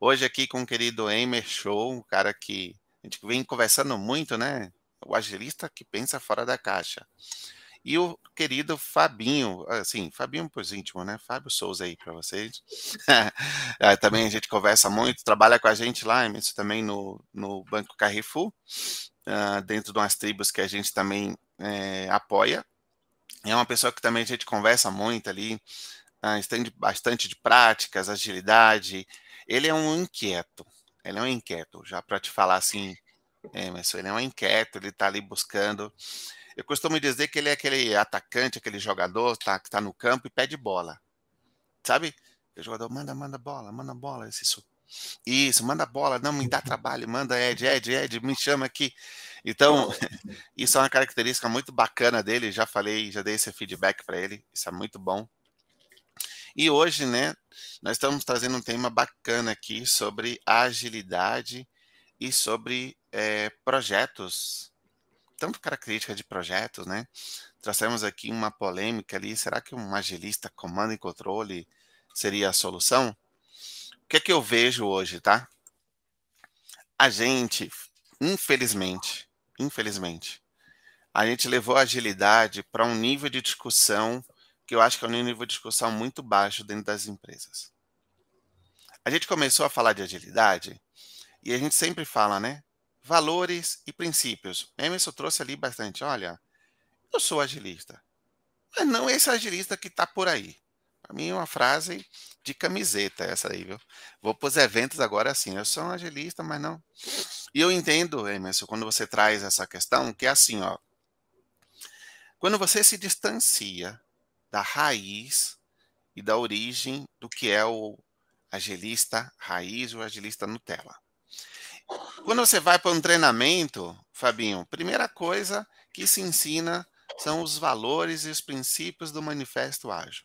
Hoje aqui com o querido Emer Show, um cara que a gente vem conversando muito, né? O agilista que pensa fora da caixa. E o querido Fabinho, assim, Fabinho por íntimo, né? Fábio Souza aí para vocês. é, também a gente conversa muito, trabalha com a gente lá, isso também no, no Banco Carrefour uh, dentro de umas tribos que a gente também é, apoia. É uma pessoa que também a gente conversa muito ali, uh, bastante de práticas, agilidade. Ele é um inquieto, ele é um inquieto, já para te falar assim, mas ele é um inquieto, ele está ali buscando. Eu costumo dizer que ele é aquele atacante, aquele jogador tá, que está no campo e pede bola. Sabe? O jogador manda, manda bola, manda bola. Isso, Isso, manda bola, não me dá trabalho, manda Ed, Ed, Ed, me chama aqui. Então, isso é uma característica muito bacana dele, já falei, já dei esse feedback para ele, isso é muito bom. E hoje, né, nós estamos trazendo um tema bacana aqui sobre agilidade e sobre é, projetos, tanto característica de projetos, né? Trouxemos aqui uma polêmica ali, será que um agilista comando e controle seria a solução? O que é que eu vejo hoje, tá? A gente, infelizmente, infelizmente, a gente levou a agilidade para um nível de discussão que eu acho que é um nível de discussão muito baixo dentro das empresas. A gente começou a falar de agilidade e a gente sempre fala, né? Valores e princípios. Emerson trouxe ali bastante. Olha, eu sou agilista, mas não esse agilista que está por aí. Para mim é uma frase de camiseta essa aí, viu? Vou para os eventos agora assim. Eu sou um agilista, mas não. E eu entendo, Emerson, quando você traz essa questão, que é assim, ó. Quando você se distancia da raiz e da origem do que é o agilista raiz ou agilista Nutella. Quando você vai para um treinamento, Fabinho, primeira coisa que se ensina são os valores e os princípios do manifesto ágil.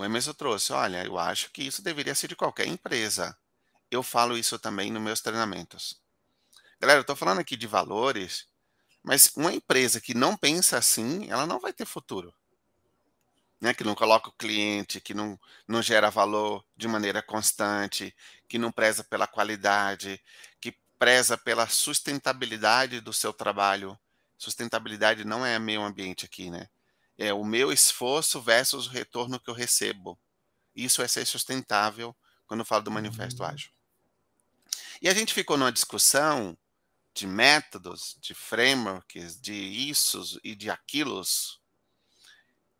O Emerson trouxe, olha, eu acho que isso deveria ser de qualquer empresa. Eu falo isso também nos meus treinamentos. Galera, eu estou falando aqui de valores mas uma empresa que não pensa assim, ela não vai ter futuro. Né? Que não coloca o cliente, que não, não gera valor de maneira constante, que não preza pela qualidade, que preza pela sustentabilidade do seu trabalho. Sustentabilidade não é meio ambiente aqui, né? É o meu esforço versus o retorno que eu recebo. Isso é ser sustentável quando eu falo do manifesto uhum. ágil. E a gente ficou numa discussão de métodos, de frameworks, de issos e de aquilos.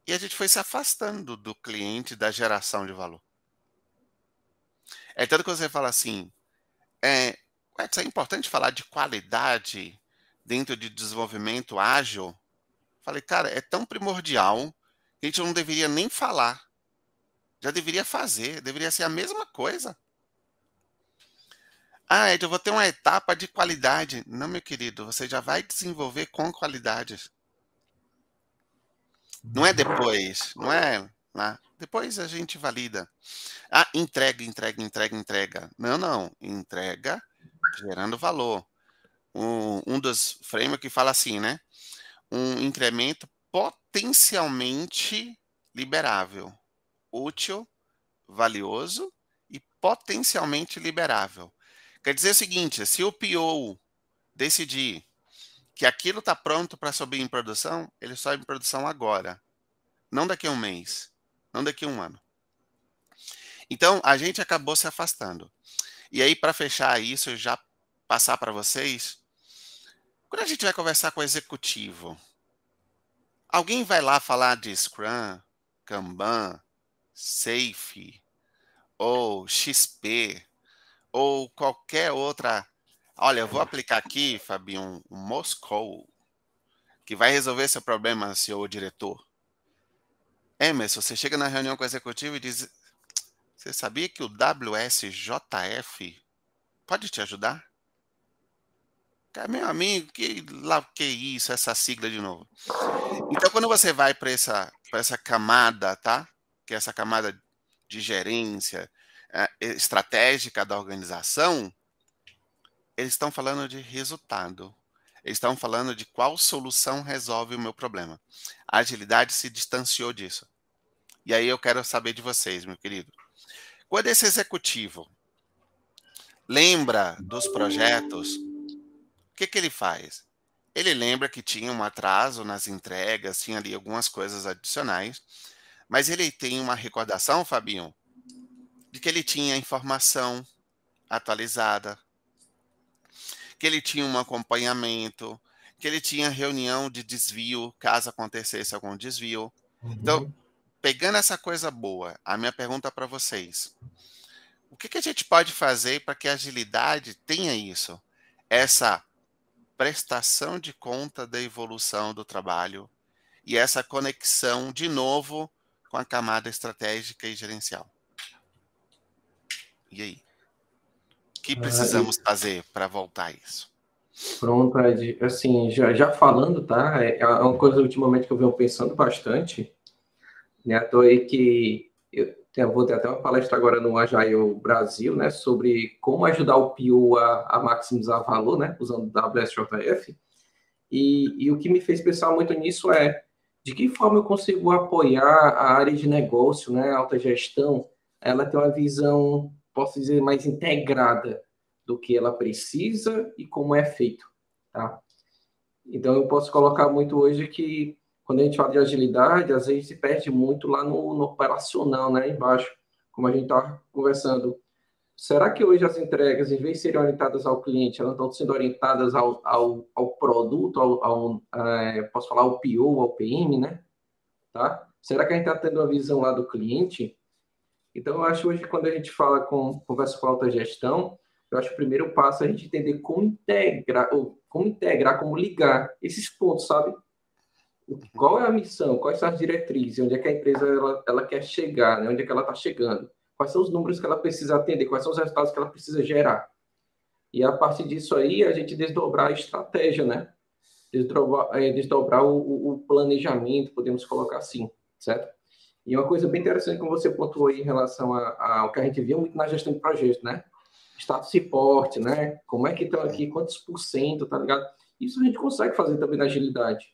E a gente foi se afastando do cliente da geração de valor. É tanto que você fala assim, é, é importante falar de qualidade dentro de desenvolvimento ágil. Falei, cara, é tão primordial que a gente não deveria nem falar. Já deveria fazer, deveria ser a mesma coisa. Ah, Ed, eu vou ter uma etapa de qualidade. Não, meu querido, você já vai desenvolver com qualidade. Não é depois, não é lá. Depois a gente valida. Ah, entrega, entrega, entrega, entrega. Não, não. Entrega gerando valor. Um, um dos frameworks fala assim, né? Um incremento potencialmente liberável, útil, valioso e potencialmente liberável. Quer dizer o seguinte: se o PO decidir que aquilo está pronto para subir em produção, ele sobe em produção agora, não daqui a um mês, não daqui a um ano. Então, a gente acabou se afastando. E aí, para fechar isso, já passar para vocês, quando a gente vai conversar com o executivo, alguém vai lá falar de Scrum, Kanban, Safe ou XP, ou qualquer outra. Olha, eu vou aplicar aqui, Fabinho, um Moscou, que vai resolver seu problema, senhor diretor. Emerson, você chega na reunião com o executivo e diz: Você sabia que o WSJF pode te ajudar? Meu amigo, que lá que isso, essa sigla de novo. Então, quando você vai para essa, essa camada, tá? Que é essa camada de gerência, é, estratégica da organização, eles estão falando de resultado. Eles estão falando de qual solução resolve o meu problema. A agilidade se distanciou disso. E aí eu quero saber de vocês, meu querido. Quando esse executivo lembra dos projetos, que, que ele faz? Ele lembra que tinha um atraso nas entregas, tinha ali algumas coisas adicionais, mas ele tem uma recordação, Fabinho, de que ele tinha informação atualizada, que ele tinha um acompanhamento, que ele tinha reunião de desvio, caso acontecesse algum desvio. Uhum. Então, pegando essa coisa boa, a minha pergunta para vocês: o que, que a gente pode fazer para que a agilidade tenha isso? Essa prestação de conta da evolução do trabalho e essa conexão, de novo, com a camada estratégica e gerencial. E aí? O que precisamos ah, fazer para voltar a isso? Pronto, Ed. Assim, já, já falando, tá? É, é uma coisa ultimamente que eu venho pensando bastante. Né? Tô aí que eu tenho, vou ter até uma palestra agora no Agile Brasil, né? Sobre como ajudar o PO a, a maximizar valor, né? Usando WSJF. E, e o que me fez pensar muito nisso é de que forma eu consigo apoiar a área de negócio, né? A alta gestão, ela tem uma visão, posso dizer, mais integrada do que ela precisa e como é feito, tá? Então, eu posso colocar muito hoje que, quando a gente fala de agilidade, às vezes se perde muito lá no, no operacional, né, embaixo, como a gente está conversando. Será que hoje as entregas, em vez de serem orientadas ao cliente, elas estão sendo orientadas ao, ao, ao produto, ao, ao é, posso falar, ao PO, ao PM, né? Tá? Será que a gente está tendo uma visão lá do cliente? Então, eu acho hoje, quando a gente fala com, conversa com alta gestão, eu acho que o primeiro passo é a gente entender como integrar, ou como integrar, como ligar esses pontos, sabe? Qual é a missão, quais são as diretrizes, onde é que a empresa ela, ela quer chegar, né? onde é que ela está chegando, quais são os números que ela precisa atender, quais são os resultados que ela precisa gerar. E a partir disso aí, a gente desdobrar a estratégia, né? Desdobrar, é, desdobrar o, o, planejamento, podemos colocar assim, certo? E uma coisa bem interessante que você pontuou aí em relação ao que a gente via muito na gestão de projetos, né? status suporte, né? Como é que estão aqui, quantos por cento, tá ligado? Isso a gente consegue fazer também na agilidade.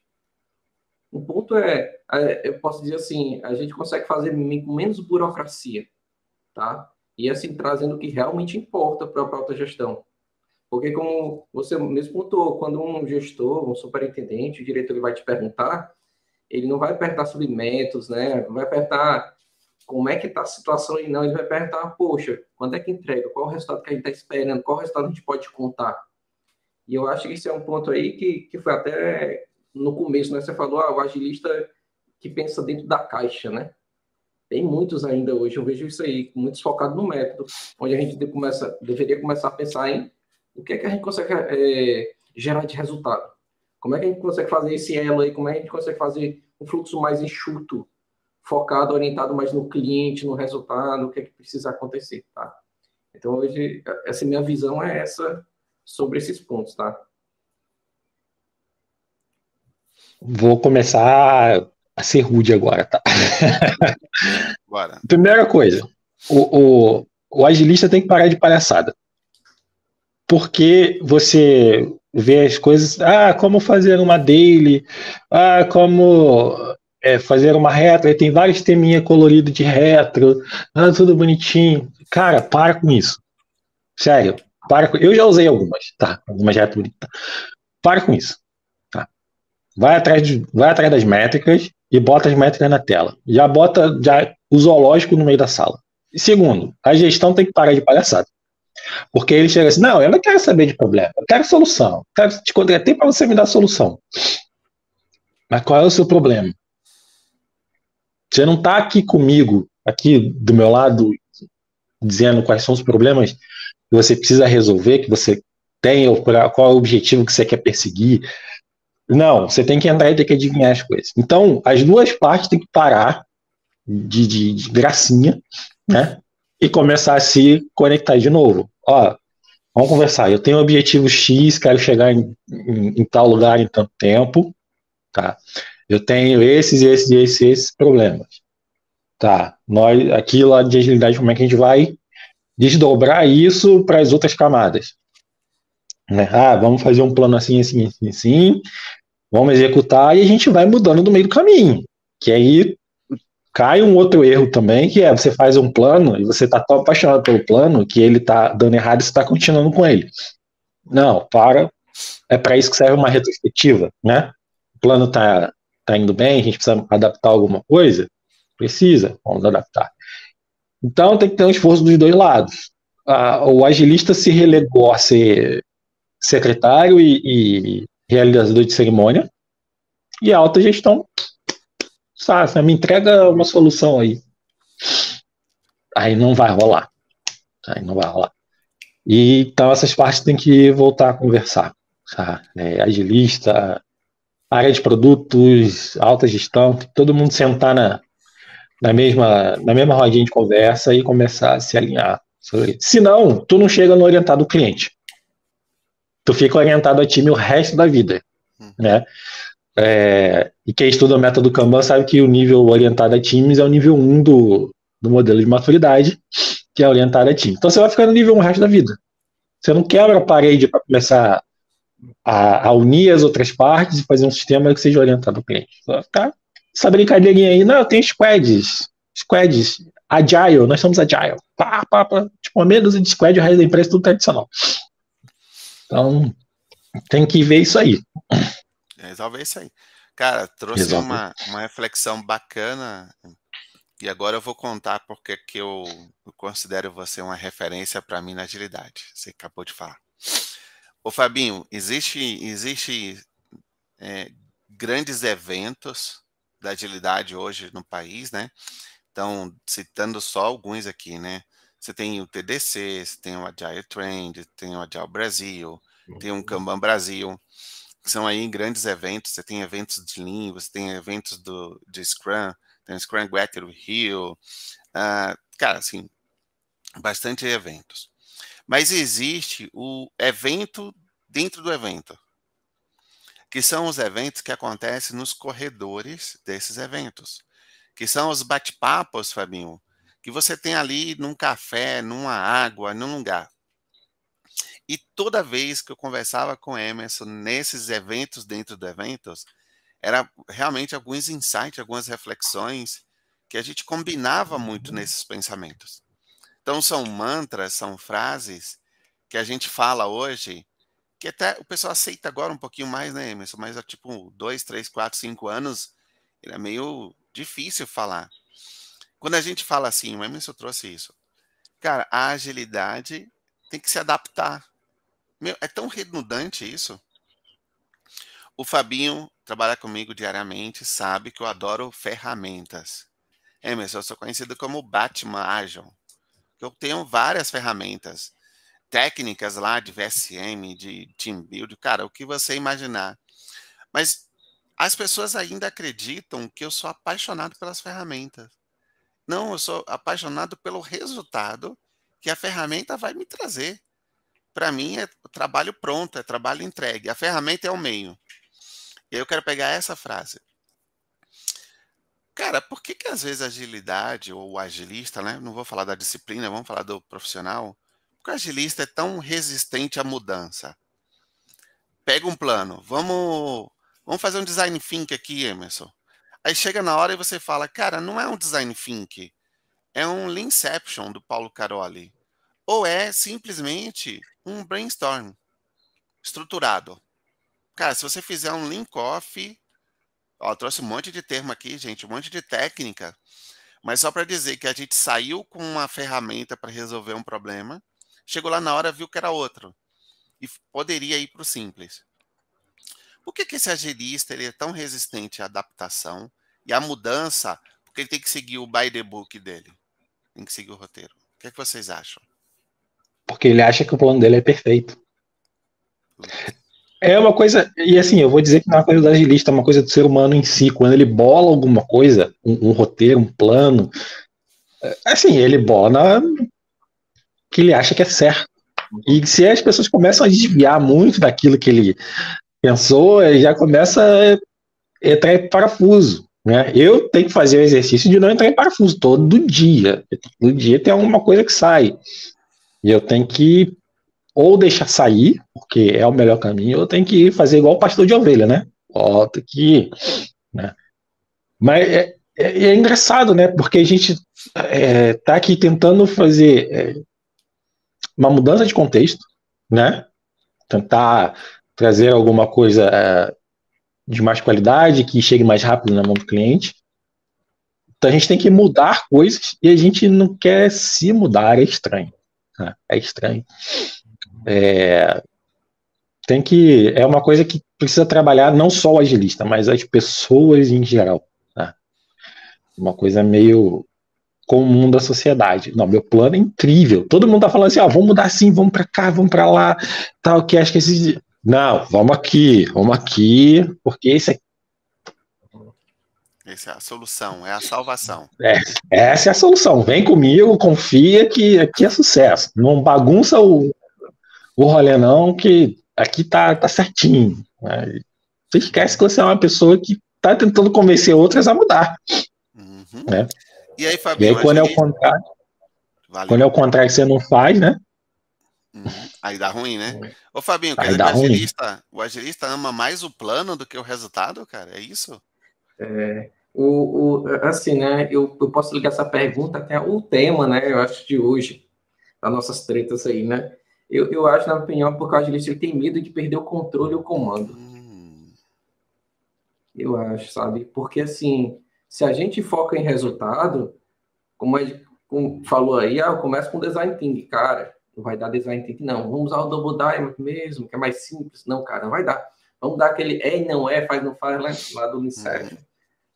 O ponto é, é eu posso dizer assim, a gente consegue fazer menos burocracia, tá? E assim, trazendo o que realmente importa para a própria gestão. Porque como você mesmo pontuou, quando um gestor, um superintendente, o diretor ele vai te perguntar, ele não vai perguntar sobre métodos, né? Vai apertar como é que está a situação e não, ele vai perguntar, poxa, quando é que entrega? Qual o resultado que a gente está esperando? Qual o resultado a gente pode contar? E eu acho que isso é um ponto aí que, que foi até no começo, né? Você falou, ah, o agilista que pensa dentro da caixa, né? Tem muitos ainda hoje, eu vejo isso aí, muitos focados no método, onde a gente começa, deveria começar a pensar em o que é que a gente consegue é, gerar de resultado. Como é que a gente consegue fazer esse elo aí? Como é que a gente consegue fazer um fluxo mais enxuto focado, orientado mais no cliente, no resultado, o que é que precisa acontecer, tá? Então, hoje, essa minha visão é essa sobre esses pontos, tá? Vou começar a ser rude agora, tá? Bora. Primeira coisa, o, o, o agilista tem que parar de palhaçada. Porque você vê as coisas, ah, como fazer uma daily, ah, como é, fazer uma retro, aí tem vários teminha colorido de retro, ah, tudo bonitinho. Cara, para com isso. Sério, para com... Eu já usei algumas, tá? Algumas retro bonitas. Para com isso. Vai, atrás de, vai atrás das métricas e bota as métricas na tela. Já bota já, o zoológico no meio da sala. E segundo, a gestão tem que parar de palhaçada. Porque ele chega assim, não, eu não quero saber de problema, eu quero solução. Eu quero te contratar para você me dar solução. Mas qual é o seu problema? Você não está aqui comigo, aqui do meu lado, dizendo quais são os problemas que você precisa resolver, que você tem, qual é o objetivo que você quer perseguir. Não, você tem que entrar e ter que adivinhar as coisas. Então, as duas partes têm que parar de, de, de gracinha, né? E começar a se conectar de novo. Ó, vamos conversar. Eu tenho um objetivo X, quero chegar em, em, em tal lugar em tanto tempo, tá? eu tenho esses, esses, esses, esses problemas. Tá, nós, aqui lá de agilidade, como é que a gente vai desdobrar isso para as outras camadas? Né? Ah, vamos fazer um plano assim, assim, assim, assim, vamos executar e a gente vai mudando no meio do caminho. Que aí cai um outro erro também, que é você faz um plano e você está tão apaixonado pelo plano que ele está dando errado e você está continuando com ele. Não, para. É para isso que serve uma retrospectiva, né? O plano está tá indo bem, a gente precisa adaptar alguma coisa? Precisa, vamos adaptar. Então tem que ter um esforço dos dois lados. Ah, o agilista se relegou a ser secretário e, e realizador de cerimônia, e a alta gestão, sabe, me entrega uma solução aí. Aí não vai rolar. Aí não vai rolar. E, então essas partes têm que voltar a conversar. Tá? É, agilista, área de produtos, alta gestão, todo mundo sentar na, na, mesma, na mesma rodinha de conversa e começar a se alinhar. Se não, tu não chega no orientado do cliente. Tu fica orientado a time o resto da vida, hum. né? É, e quem estuda o método Kanban sabe que o nível orientado a times é o nível 1 do, do modelo de maturidade, que é orientado a time. Então você vai ficar no nível 1 o resto da vida. Você não quebra a parede para começar a, a, unir as outras partes e fazer um sistema que seja orientado ao cliente. Você vai ficar essa brincadeirinha aí, não, tem squads, squads, agile, nós somos agile. Pá, pá, pá. Tipo, meia dúzia de squad, o resto da empresa tudo tradicional. Então, tem que ver isso aí. Resolve isso aí. Cara, trouxe uma, uma reflexão bacana e agora eu vou contar porque que eu, eu considero você uma referência para mim na agilidade. Você acabou de falar. Ô Fabinho, existe, existe é, grandes eventos da agilidade hoje no país, né? Então, citando só alguns aqui, né? Você tem o TDC, você tem o Agile Trend, tem o Agile Brasil, tem o Kanban Brasil, que são aí grandes eventos. Você tem eventos de Lean, você tem eventos do, de Scrum, tem o Scrum Greater Rio. Uh, cara, assim, bastante eventos. Mas existe o evento dentro do evento, que são os eventos que acontecem nos corredores desses eventos que são os bate-papos, Fabinho, que você tem ali num café, numa água, num lugar. E toda vez que eu conversava com Emerson nesses eventos dentro do eventos, era realmente alguns insights, algumas reflexões que a gente combinava muito nesses pensamentos. Então são mantras, são frases que a gente fala hoje, que até o pessoal aceita agora um pouquinho mais, né, Emerson? Mas há tipo dois, três, quatro, cinco anos, é meio difícil falar. Quando a gente fala assim, o Emerson trouxe isso. Cara, a agilidade tem que se adaptar. Meu, é tão redundante isso. O Fabinho trabalha comigo diariamente, sabe que eu adoro ferramentas. Emerson, eu sou conhecido como Batman Agile. Eu tenho várias ferramentas, técnicas lá de VSM, de Team Build, cara, o que você imaginar. Mas as pessoas ainda acreditam que eu sou apaixonado pelas ferramentas. Não, eu sou apaixonado pelo resultado que a ferramenta vai me trazer. Para mim é trabalho pronto, é trabalho entregue. A ferramenta é o meio. E eu quero pegar essa frase. Cara, por que, que às vezes a agilidade ou o agilista, né? Não vou falar da disciplina, vamos falar do profissional. Porque o agilista é tão resistente à mudança. Pega um plano, vamos Vamos fazer um design think aqui, Emerson. Aí chega na hora e você fala, cara, não é um design think, é um Leanception do Paulo Caroli. Ou é simplesmente um brainstorm estruturado. Cara, se você fizer um link off, ó, trouxe um monte de termo aqui, gente, um monte de técnica, mas só para dizer que a gente saiu com uma ferramenta para resolver um problema, chegou lá na hora, viu que era outro. E poderia ir para o simples. Por que, que esse agilista ele é tão resistente à adaptação e à mudança? Porque ele tem que seguir o by the book dele. Tem que seguir o roteiro. O que, é que vocês acham? Porque ele acha que o plano dele é perfeito. É uma coisa, e assim, eu vou dizer que não é uma coisa do agilista, é uma coisa do ser humano em si. Quando ele bola alguma coisa, um, um roteiro, um plano, é, assim, ele bola que ele acha que é certo. E se as pessoas começam a desviar muito daquilo que ele Pensou, já começa a entrar em parafuso. Né? Eu tenho que fazer o exercício de não entrar em parafuso todo dia. Todo dia tem alguma coisa que sai. E eu tenho que ou deixar sair, porque é o melhor caminho, ou tenho que fazer igual o pastor de ovelha, né? Volta aqui. Né? Mas é, é, é, engraçado, né? Porque a gente é, tá aqui tentando fazer é, uma mudança de contexto, né? Tentar trazer alguma coisa é, de mais qualidade, que chegue mais rápido na mão do cliente. Então a gente tem que mudar coisas e a gente não quer se mudar, é estranho. Né? É estranho. É, tem que. É uma coisa que precisa trabalhar não só o agilista, mas as pessoas em geral. Né? Uma coisa meio comum da sociedade. Não, meu plano é incrível. Todo mundo tá falando assim, ó, vamos mudar assim, vamos para cá, vamos para lá, tal, que acho que esses não, vamos aqui, vamos aqui, porque isso aqui. Essa é a solução, é a salvação. É, essa é a solução. Vem comigo, confia que aqui é sucesso. Não bagunça o, o rolê, não, que aqui tá, tá certinho. Você esquece que você é uma pessoa que tá tentando convencer outras a mudar. Uhum. Né? E aí, Fabinho? E aí, quando é o contrário, Valeu. quando é o contrário você não faz, né? Uhum. Aí dá ruim, né? Ô, Fabinho, quer dizer, o, agilista, o agilista ama mais o plano do que o resultado, cara? É isso? É, o, o, assim, né? Eu, eu posso ligar essa pergunta até o tema, né? Eu acho de hoje, das nossas tretas aí, né? Eu, eu acho, na minha opinião, porque o agilista ele tem medo de perder o controle e o comando. Hum. Eu acho, sabe? Porque, assim, se a gente foca em resultado, como, a, como falou aí, ah, eu começo com design thinking, cara não vai dar design thinking, não. Vamos usar o double diamond mesmo, que é mais simples. Não, cara, não vai dar. Vamos dar aquele é e não é, faz não faz lá, lá do Inception. Uhum.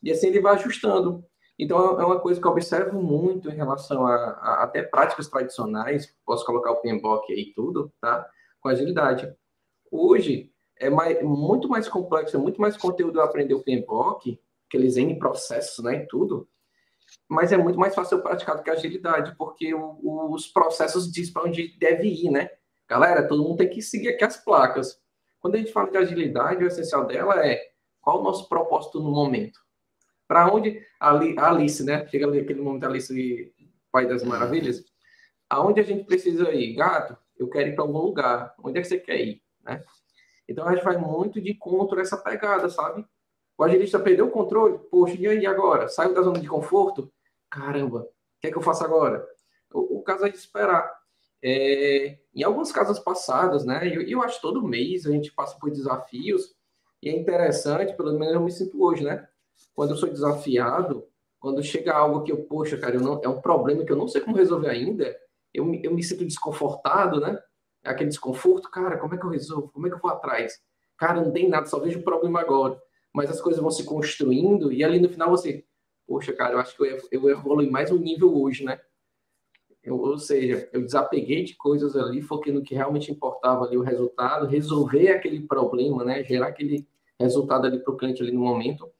E assim ele vai ajustando. Então é uma coisa que eu observo muito em relação a, a até práticas tradicionais, posso colocar o PMBOK aí tudo, tá? Com agilidade. Hoje é mais, muito mais complexo, é muito mais conteúdo aprender o PMBOK, aqueles N processos, né, e tudo, mas é muito mais fácil eu praticar do que agilidade, porque o, os processos dizem para onde deve ir, né? Galera, todo mundo tem que seguir aqui as placas. Quando a gente fala de agilidade, o essencial dela é qual o nosso propósito no momento. Para onde a Alice, né? Chega ali aquele momento Alice Pai das Maravilhas. Aonde a gente precisa ir? Gato, eu quero ir para algum lugar. Onde é que você quer ir? Né? Então a gente vai muito de contra essa pegada, sabe? O agilista perdeu o controle, poxa, e agora? Saiu da zona de conforto? caramba, o que é que eu faço agora? O, o caso é de esperar. É, em alguns casos passados, né? E eu, eu, acho todo mês a gente passa por desafios e é interessante, pelo menos eu me sinto hoje, né? Quando eu sou desafiado, quando chega algo que eu, poxa, cara, eu não, é um problema que eu não sei como resolver ainda, eu, eu me sinto desconfortado, né? É aquele desconforto, cara, como é que eu resolvo? Como é que eu vou atrás? Cara, não tem nada, só vejo o problema agora. Mas as coisas vão se construindo e ali no final você, poxa, cara, eu acho que eu, eu evolui mais um nível hoje, né? Eu, ou seja, eu desapeguei de coisas ali, foquei no que realmente importava ali, o resultado, resolver aquele problema, né? Gerar aquele resultado ali para o cliente ali no momento.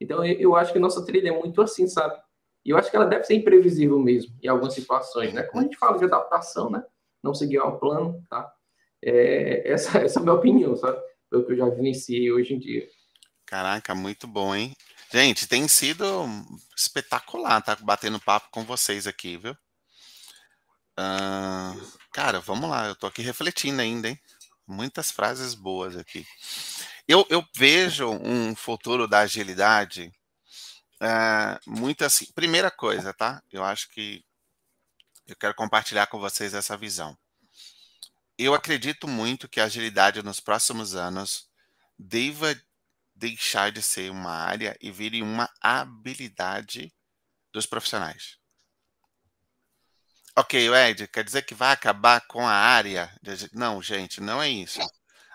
Então, eu, eu acho que nossa trilha é muito assim, sabe? E eu acho que ela deve ser imprevisível mesmo, em algumas situações, né? Como a gente fala de adaptação, né? Não seguir ao plano, tá? É, essa, essa é a minha opinião, sabe? Pelo que eu já vivenciei hoje em dia. Caraca, muito bom, hein? Gente, tem sido espetacular tá batendo papo com vocês aqui, viu? Uh, cara, vamos lá, eu tô aqui refletindo ainda, hein? Muitas frases boas aqui. Eu, eu vejo um futuro da agilidade uh, muito assim. Primeira coisa, tá? Eu acho que eu quero compartilhar com vocês essa visão. Eu acredito muito que a agilidade nos próximos anos deva deixar de ser uma área e vire uma habilidade dos profissionais. Ok, Ed, quer dizer que vai acabar com a área? De... Não, gente, não é isso.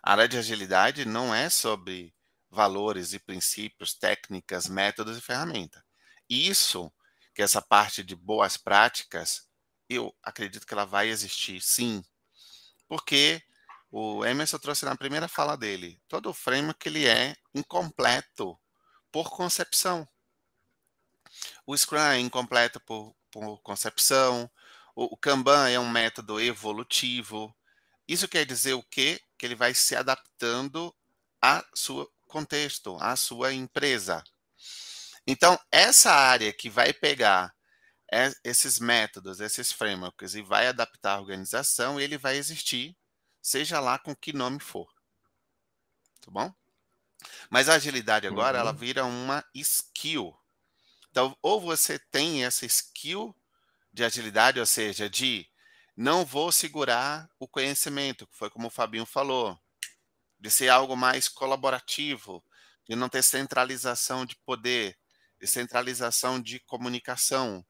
A área de agilidade não é sobre valores e princípios, técnicas, métodos e ferramentas. Isso, que essa parte de boas práticas, eu acredito que ela vai existir, sim. Porque o Emerson trouxe na primeira fala dele, todo o framework ele é incompleto por concepção. O Scrum é incompleto por, por concepção, o, o Kanban é um método evolutivo. Isso quer dizer o quê? Que ele vai se adaptando a seu contexto, à sua empresa. Então, essa área que vai pegar esses métodos, esses frameworks e vai adaptar a organização, ele vai existir seja lá com que nome for. Tá bom? Mas a agilidade agora, uhum. ela vira uma skill. Então, ou você tem essa skill de agilidade, ou seja, de não vou segurar o conhecimento, que foi como o Fabinho falou, de ser algo mais colaborativo, de não ter centralização de poder, de centralização de comunicação.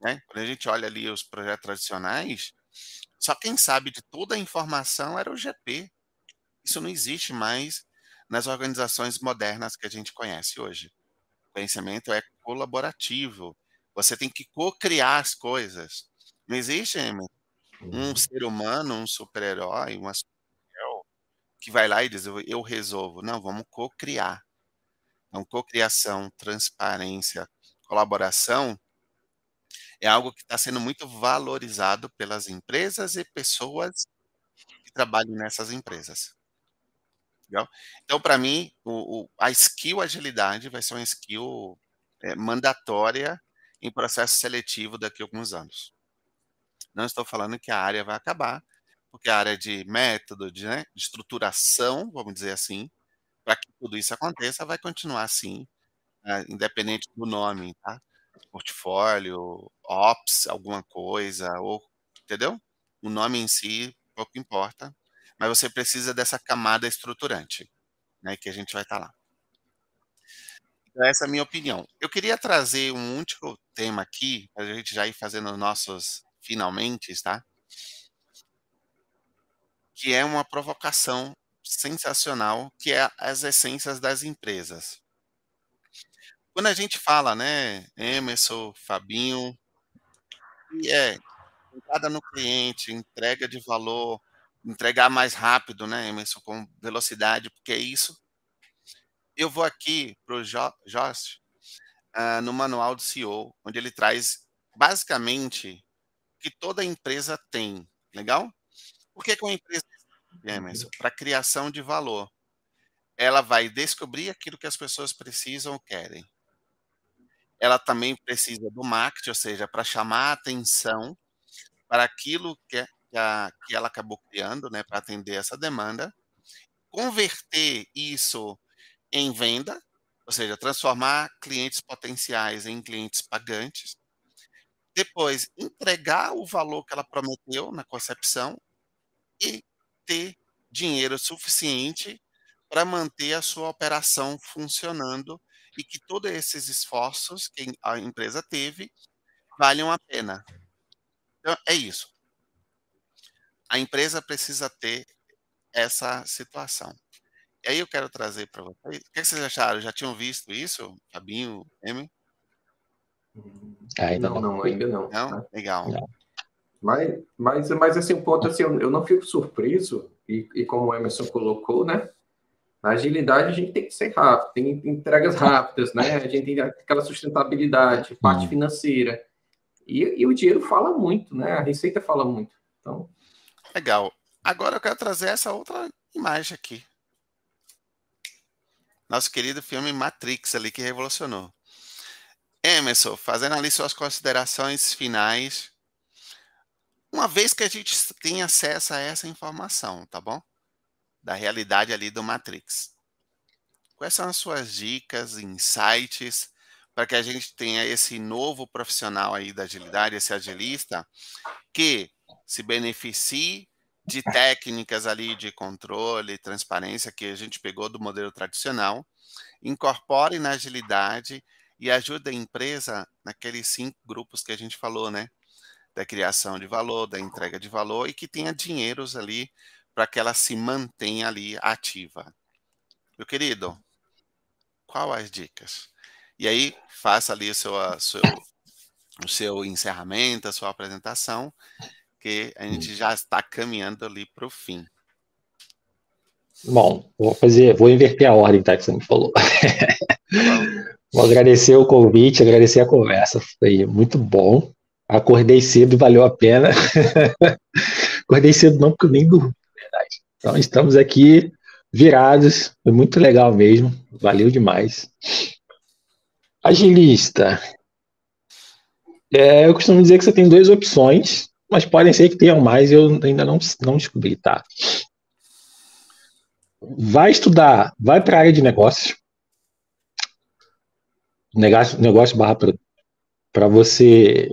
Né? Quando a gente olha ali os projetos tradicionais, só quem sabe de toda a informação era o GP. Isso não existe mais nas organizações modernas que a gente conhece hoje. O conhecimento é colaborativo. Você tem que co-criar as coisas. Não existe um uhum. ser humano, um super-herói, uma super que vai lá e diz, eu resolvo. Não, vamos co-criar. Então, cocriação, transparência, colaboração é algo que está sendo muito valorizado pelas empresas e pessoas que trabalham nessas empresas. Legal? Então, para mim, o, o, a skill agilidade vai ser uma skill é, mandatória em processo seletivo daqui a alguns anos. Não estou falando que a área vai acabar, porque a área de método, de, né, de estruturação, vamos dizer assim, para que tudo isso aconteça, vai continuar assim, é, independente do nome, tá? Portfólio, ops, alguma coisa, ou, entendeu? O nome em si pouco importa, mas você precisa dessa camada estruturante, né, que a gente vai estar tá lá. Então, essa é a minha opinião. Eu queria trazer um último tema aqui, para a gente já ir fazendo nossos finalmente, tá? Que é uma provocação sensacional, que é as essências das empresas. Quando a gente fala, né, Emerson, Fabinho, é entrada no cliente, entrega de valor, entregar mais rápido, né, Emerson, com velocidade, porque é isso. Eu vou aqui para o Josh, uh, no manual do CEO, onde ele traz basicamente que toda empresa tem. Legal? Por que, que uma empresa Emerson? Para criação de valor. Ela vai descobrir aquilo que as pessoas precisam ou querem. Ela também precisa do marketing, ou seja, para chamar a atenção para aquilo que, é, que, a, que ela acabou criando, né, para atender essa demanda, converter isso em venda, ou seja, transformar clientes potenciais em clientes pagantes, depois entregar o valor que ela prometeu na concepção e ter dinheiro suficiente para manter a sua operação funcionando e que todos esses esforços que a empresa teve valham a pena. Então, é isso. A empresa precisa ter essa situação. E aí eu quero trazer para vocês. O que vocês acharam? Já tinham visto isso, Fabinho, M? Ainda não, não, ainda não. Não? Legal. Não. Mas, mas, mas assim, um ponto assim, eu, não fico surpreso, e, e como o Emerson colocou, né? Na agilidade a gente tem que ser rápido, tem entregas rápidas, né? A gente tem aquela sustentabilidade, parte financeira. E, e o dinheiro fala muito, né? A receita fala muito. Então. Legal. Agora eu quero trazer essa outra imagem aqui. Nosso querido filme Matrix ali que revolucionou. Emerson, fazendo ali suas considerações finais uma vez que a gente tem acesso a essa informação, tá bom? Da realidade ali do Matrix. Quais são as suas dicas, insights, para que a gente tenha esse novo profissional aí da agilidade, esse agilista, que se beneficie de técnicas ali de controle, transparência que a gente pegou do modelo tradicional, incorpore na agilidade e ajude a empresa naqueles cinco grupos que a gente falou, né? da criação de valor, da entrega de valor e que tenha dinheiros ali para que ela se mantenha ali ativa. Meu querido, qual as dicas? E aí, faça ali o seu, seu, o seu encerramento, a sua apresentação, que a gente já está caminhando ali para o fim. Bom, vou fazer, vou inverter a ordem, tá, que você me falou. Vou agradecer o convite, agradecer a conversa, foi muito bom. Acordei cedo, valeu a pena. Acordei cedo não, porque eu nem dormi, verdade. Então, estamos aqui virados, foi muito legal mesmo, valeu demais. Agilista. É, eu costumo dizer que você tem duas opções, mas podem ser que tenham mais, eu ainda não, não descobri, tá? Vai estudar, vai para a área de negócios, negócio, negócio barra para você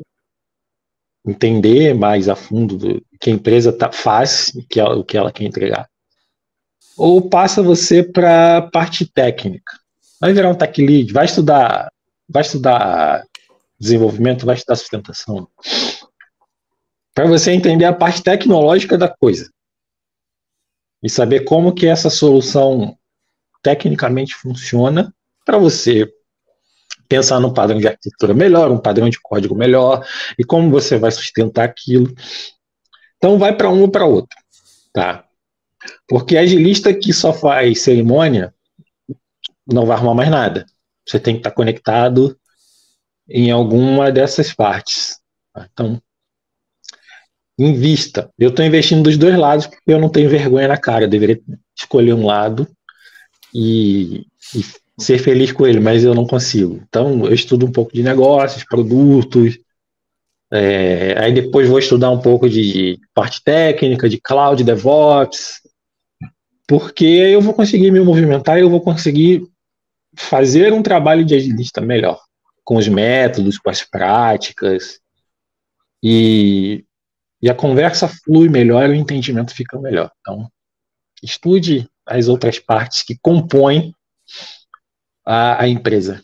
entender mais a fundo do que a empresa tá, faz, que o que ela quer entregar. Ou passa você para a parte técnica. Vai virar um tech lead, vai estudar, vai estudar desenvolvimento, vai estudar sustentação. Para você entender a parte tecnológica da coisa. E saber como que essa solução tecnicamente funciona para você pensar num padrão de arquitetura melhor, um padrão de código melhor, e como você vai sustentar aquilo. Então vai para um ou para outro, tá? Porque agilista que só faz cerimônia não vai arrumar mais nada. Você tem que estar conectado em alguma dessas partes. Então, invista. Eu estou investindo dos dois lados porque eu não tenho vergonha na cara. Eu deveria escolher um lado e, e, ser feliz com ele, mas eu não consigo. Então, eu estudo um pouco de negócios, produtos. É, aí depois vou estudar um pouco de parte técnica, de cloud, DevOps, porque eu vou conseguir me movimentar e eu vou conseguir fazer um trabalho de agilista melhor, com os métodos, com as práticas, e, e a conversa flui melhor e o entendimento fica melhor. Então, estude as outras partes que compõem a, a empresa.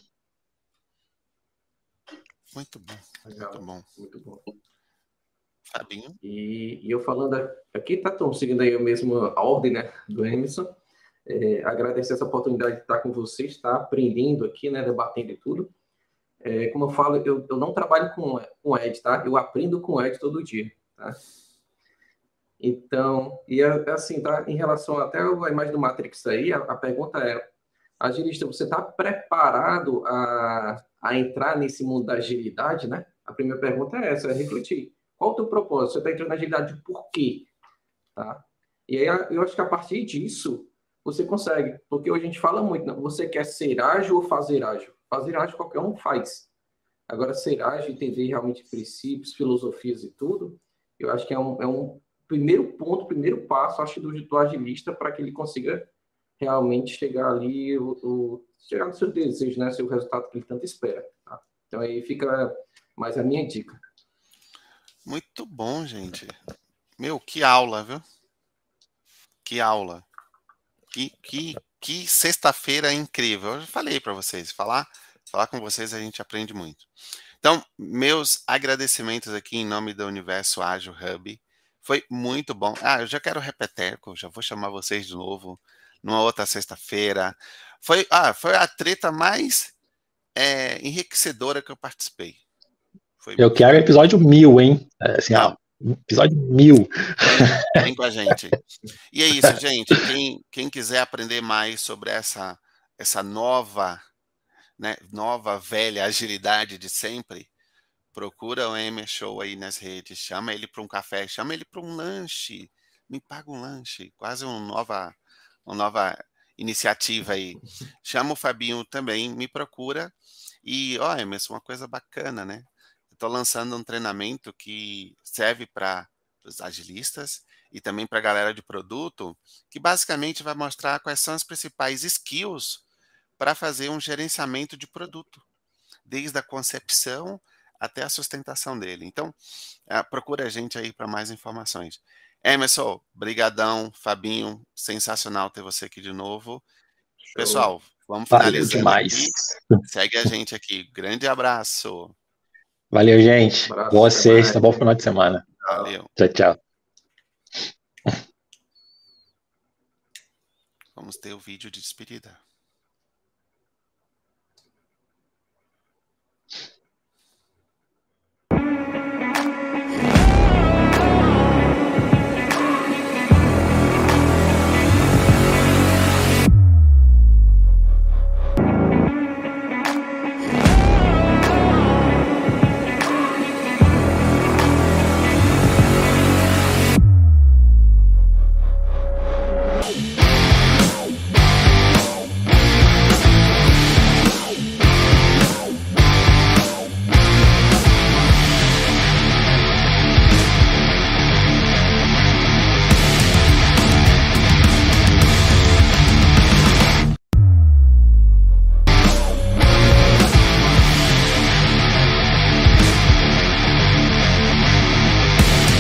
Muito bom. Muito bom. Muito bom. Fabinho. E, e eu falando aqui, tá tão seguindo aí a mesma ordem, né, do Emerson. É, agradecer essa oportunidade de estar com vocês, estar aprendendo aqui, né, debatendo e tudo. É, como eu falo, eu, eu não trabalho com, com Ed, tá? Eu aprendo com Ed todo dia, tá? Então, e assim, tá? Em relação até a imagem do Matrix aí, a, a pergunta é: agilista, você está preparado a, a entrar nesse mundo da agilidade, né? A primeira pergunta é essa, é refletir. Qual o teu propósito? Você está entrando na agilidade por quê? Tá? E aí eu acho que a partir disso você consegue, porque hoje a gente fala muito, não, você quer ser ágil ou fazer ágil? Fazer ágil qualquer um faz. Agora, ser ágil, entender realmente princípios, filosofias e tudo, eu acho que é um, é um primeiro ponto, primeiro passo, acho, do, do agilista para que ele consiga realmente chegar ali, o, o, chegar no seu desejo, né? Seu resultado que ele tanto espera. Tá? Então, aí fica mais a minha dica. Muito bom, gente. Meu, que aula, viu? Que aula. Que, que, que sexta-feira incrível. Eu já falei para vocês, falar, falar com vocês a gente aprende muito. Então, meus agradecimentos aqui em nome do Universo Ágil Hub. Foi muito bom. Ah, eu já quero repeteco, já vou chamar vocês de novo numa outra sexta-feira. Foi, ah, foi a treta mais é, enriquecedora que eu participei. Foi eu quero episódio mil, hein? É, assim, ó, episódio mil. Vem, vem, com a gente. E é isso, gente. Quem, quem quiser aprender mais sobre essa, essa nova, né, nova, velha agilidade de sempre, procura o M Show aí nas redes, chama ele para um café, chama ele para um lanche, me paga um lanche, quase uma nova, uma nova iniciativa aí. Chama o Fabinho também, me procura. E, ó, Emerson, uma coisa bacana, né? Estou lançando um treinamento que serve para os agilistas e também para a galera de produto, que basicamente vai mostrar quais são as principais skills para fazer um gerenciamento de produto, desde a concepção até a sustentação dele. Então, uh, procura a gente aí para mais informações. Emerson, brigadão, Fabinho, sensacional ter você aqui de novo. Show. Pessoal, vamos finalizar. demais. Segue a gente aqui. Grande abraço. Valeu, gente. Um Boa sexta, bom final de semana. Valeu. Tchau, tchau. Vamos ter o vídeo de despedida.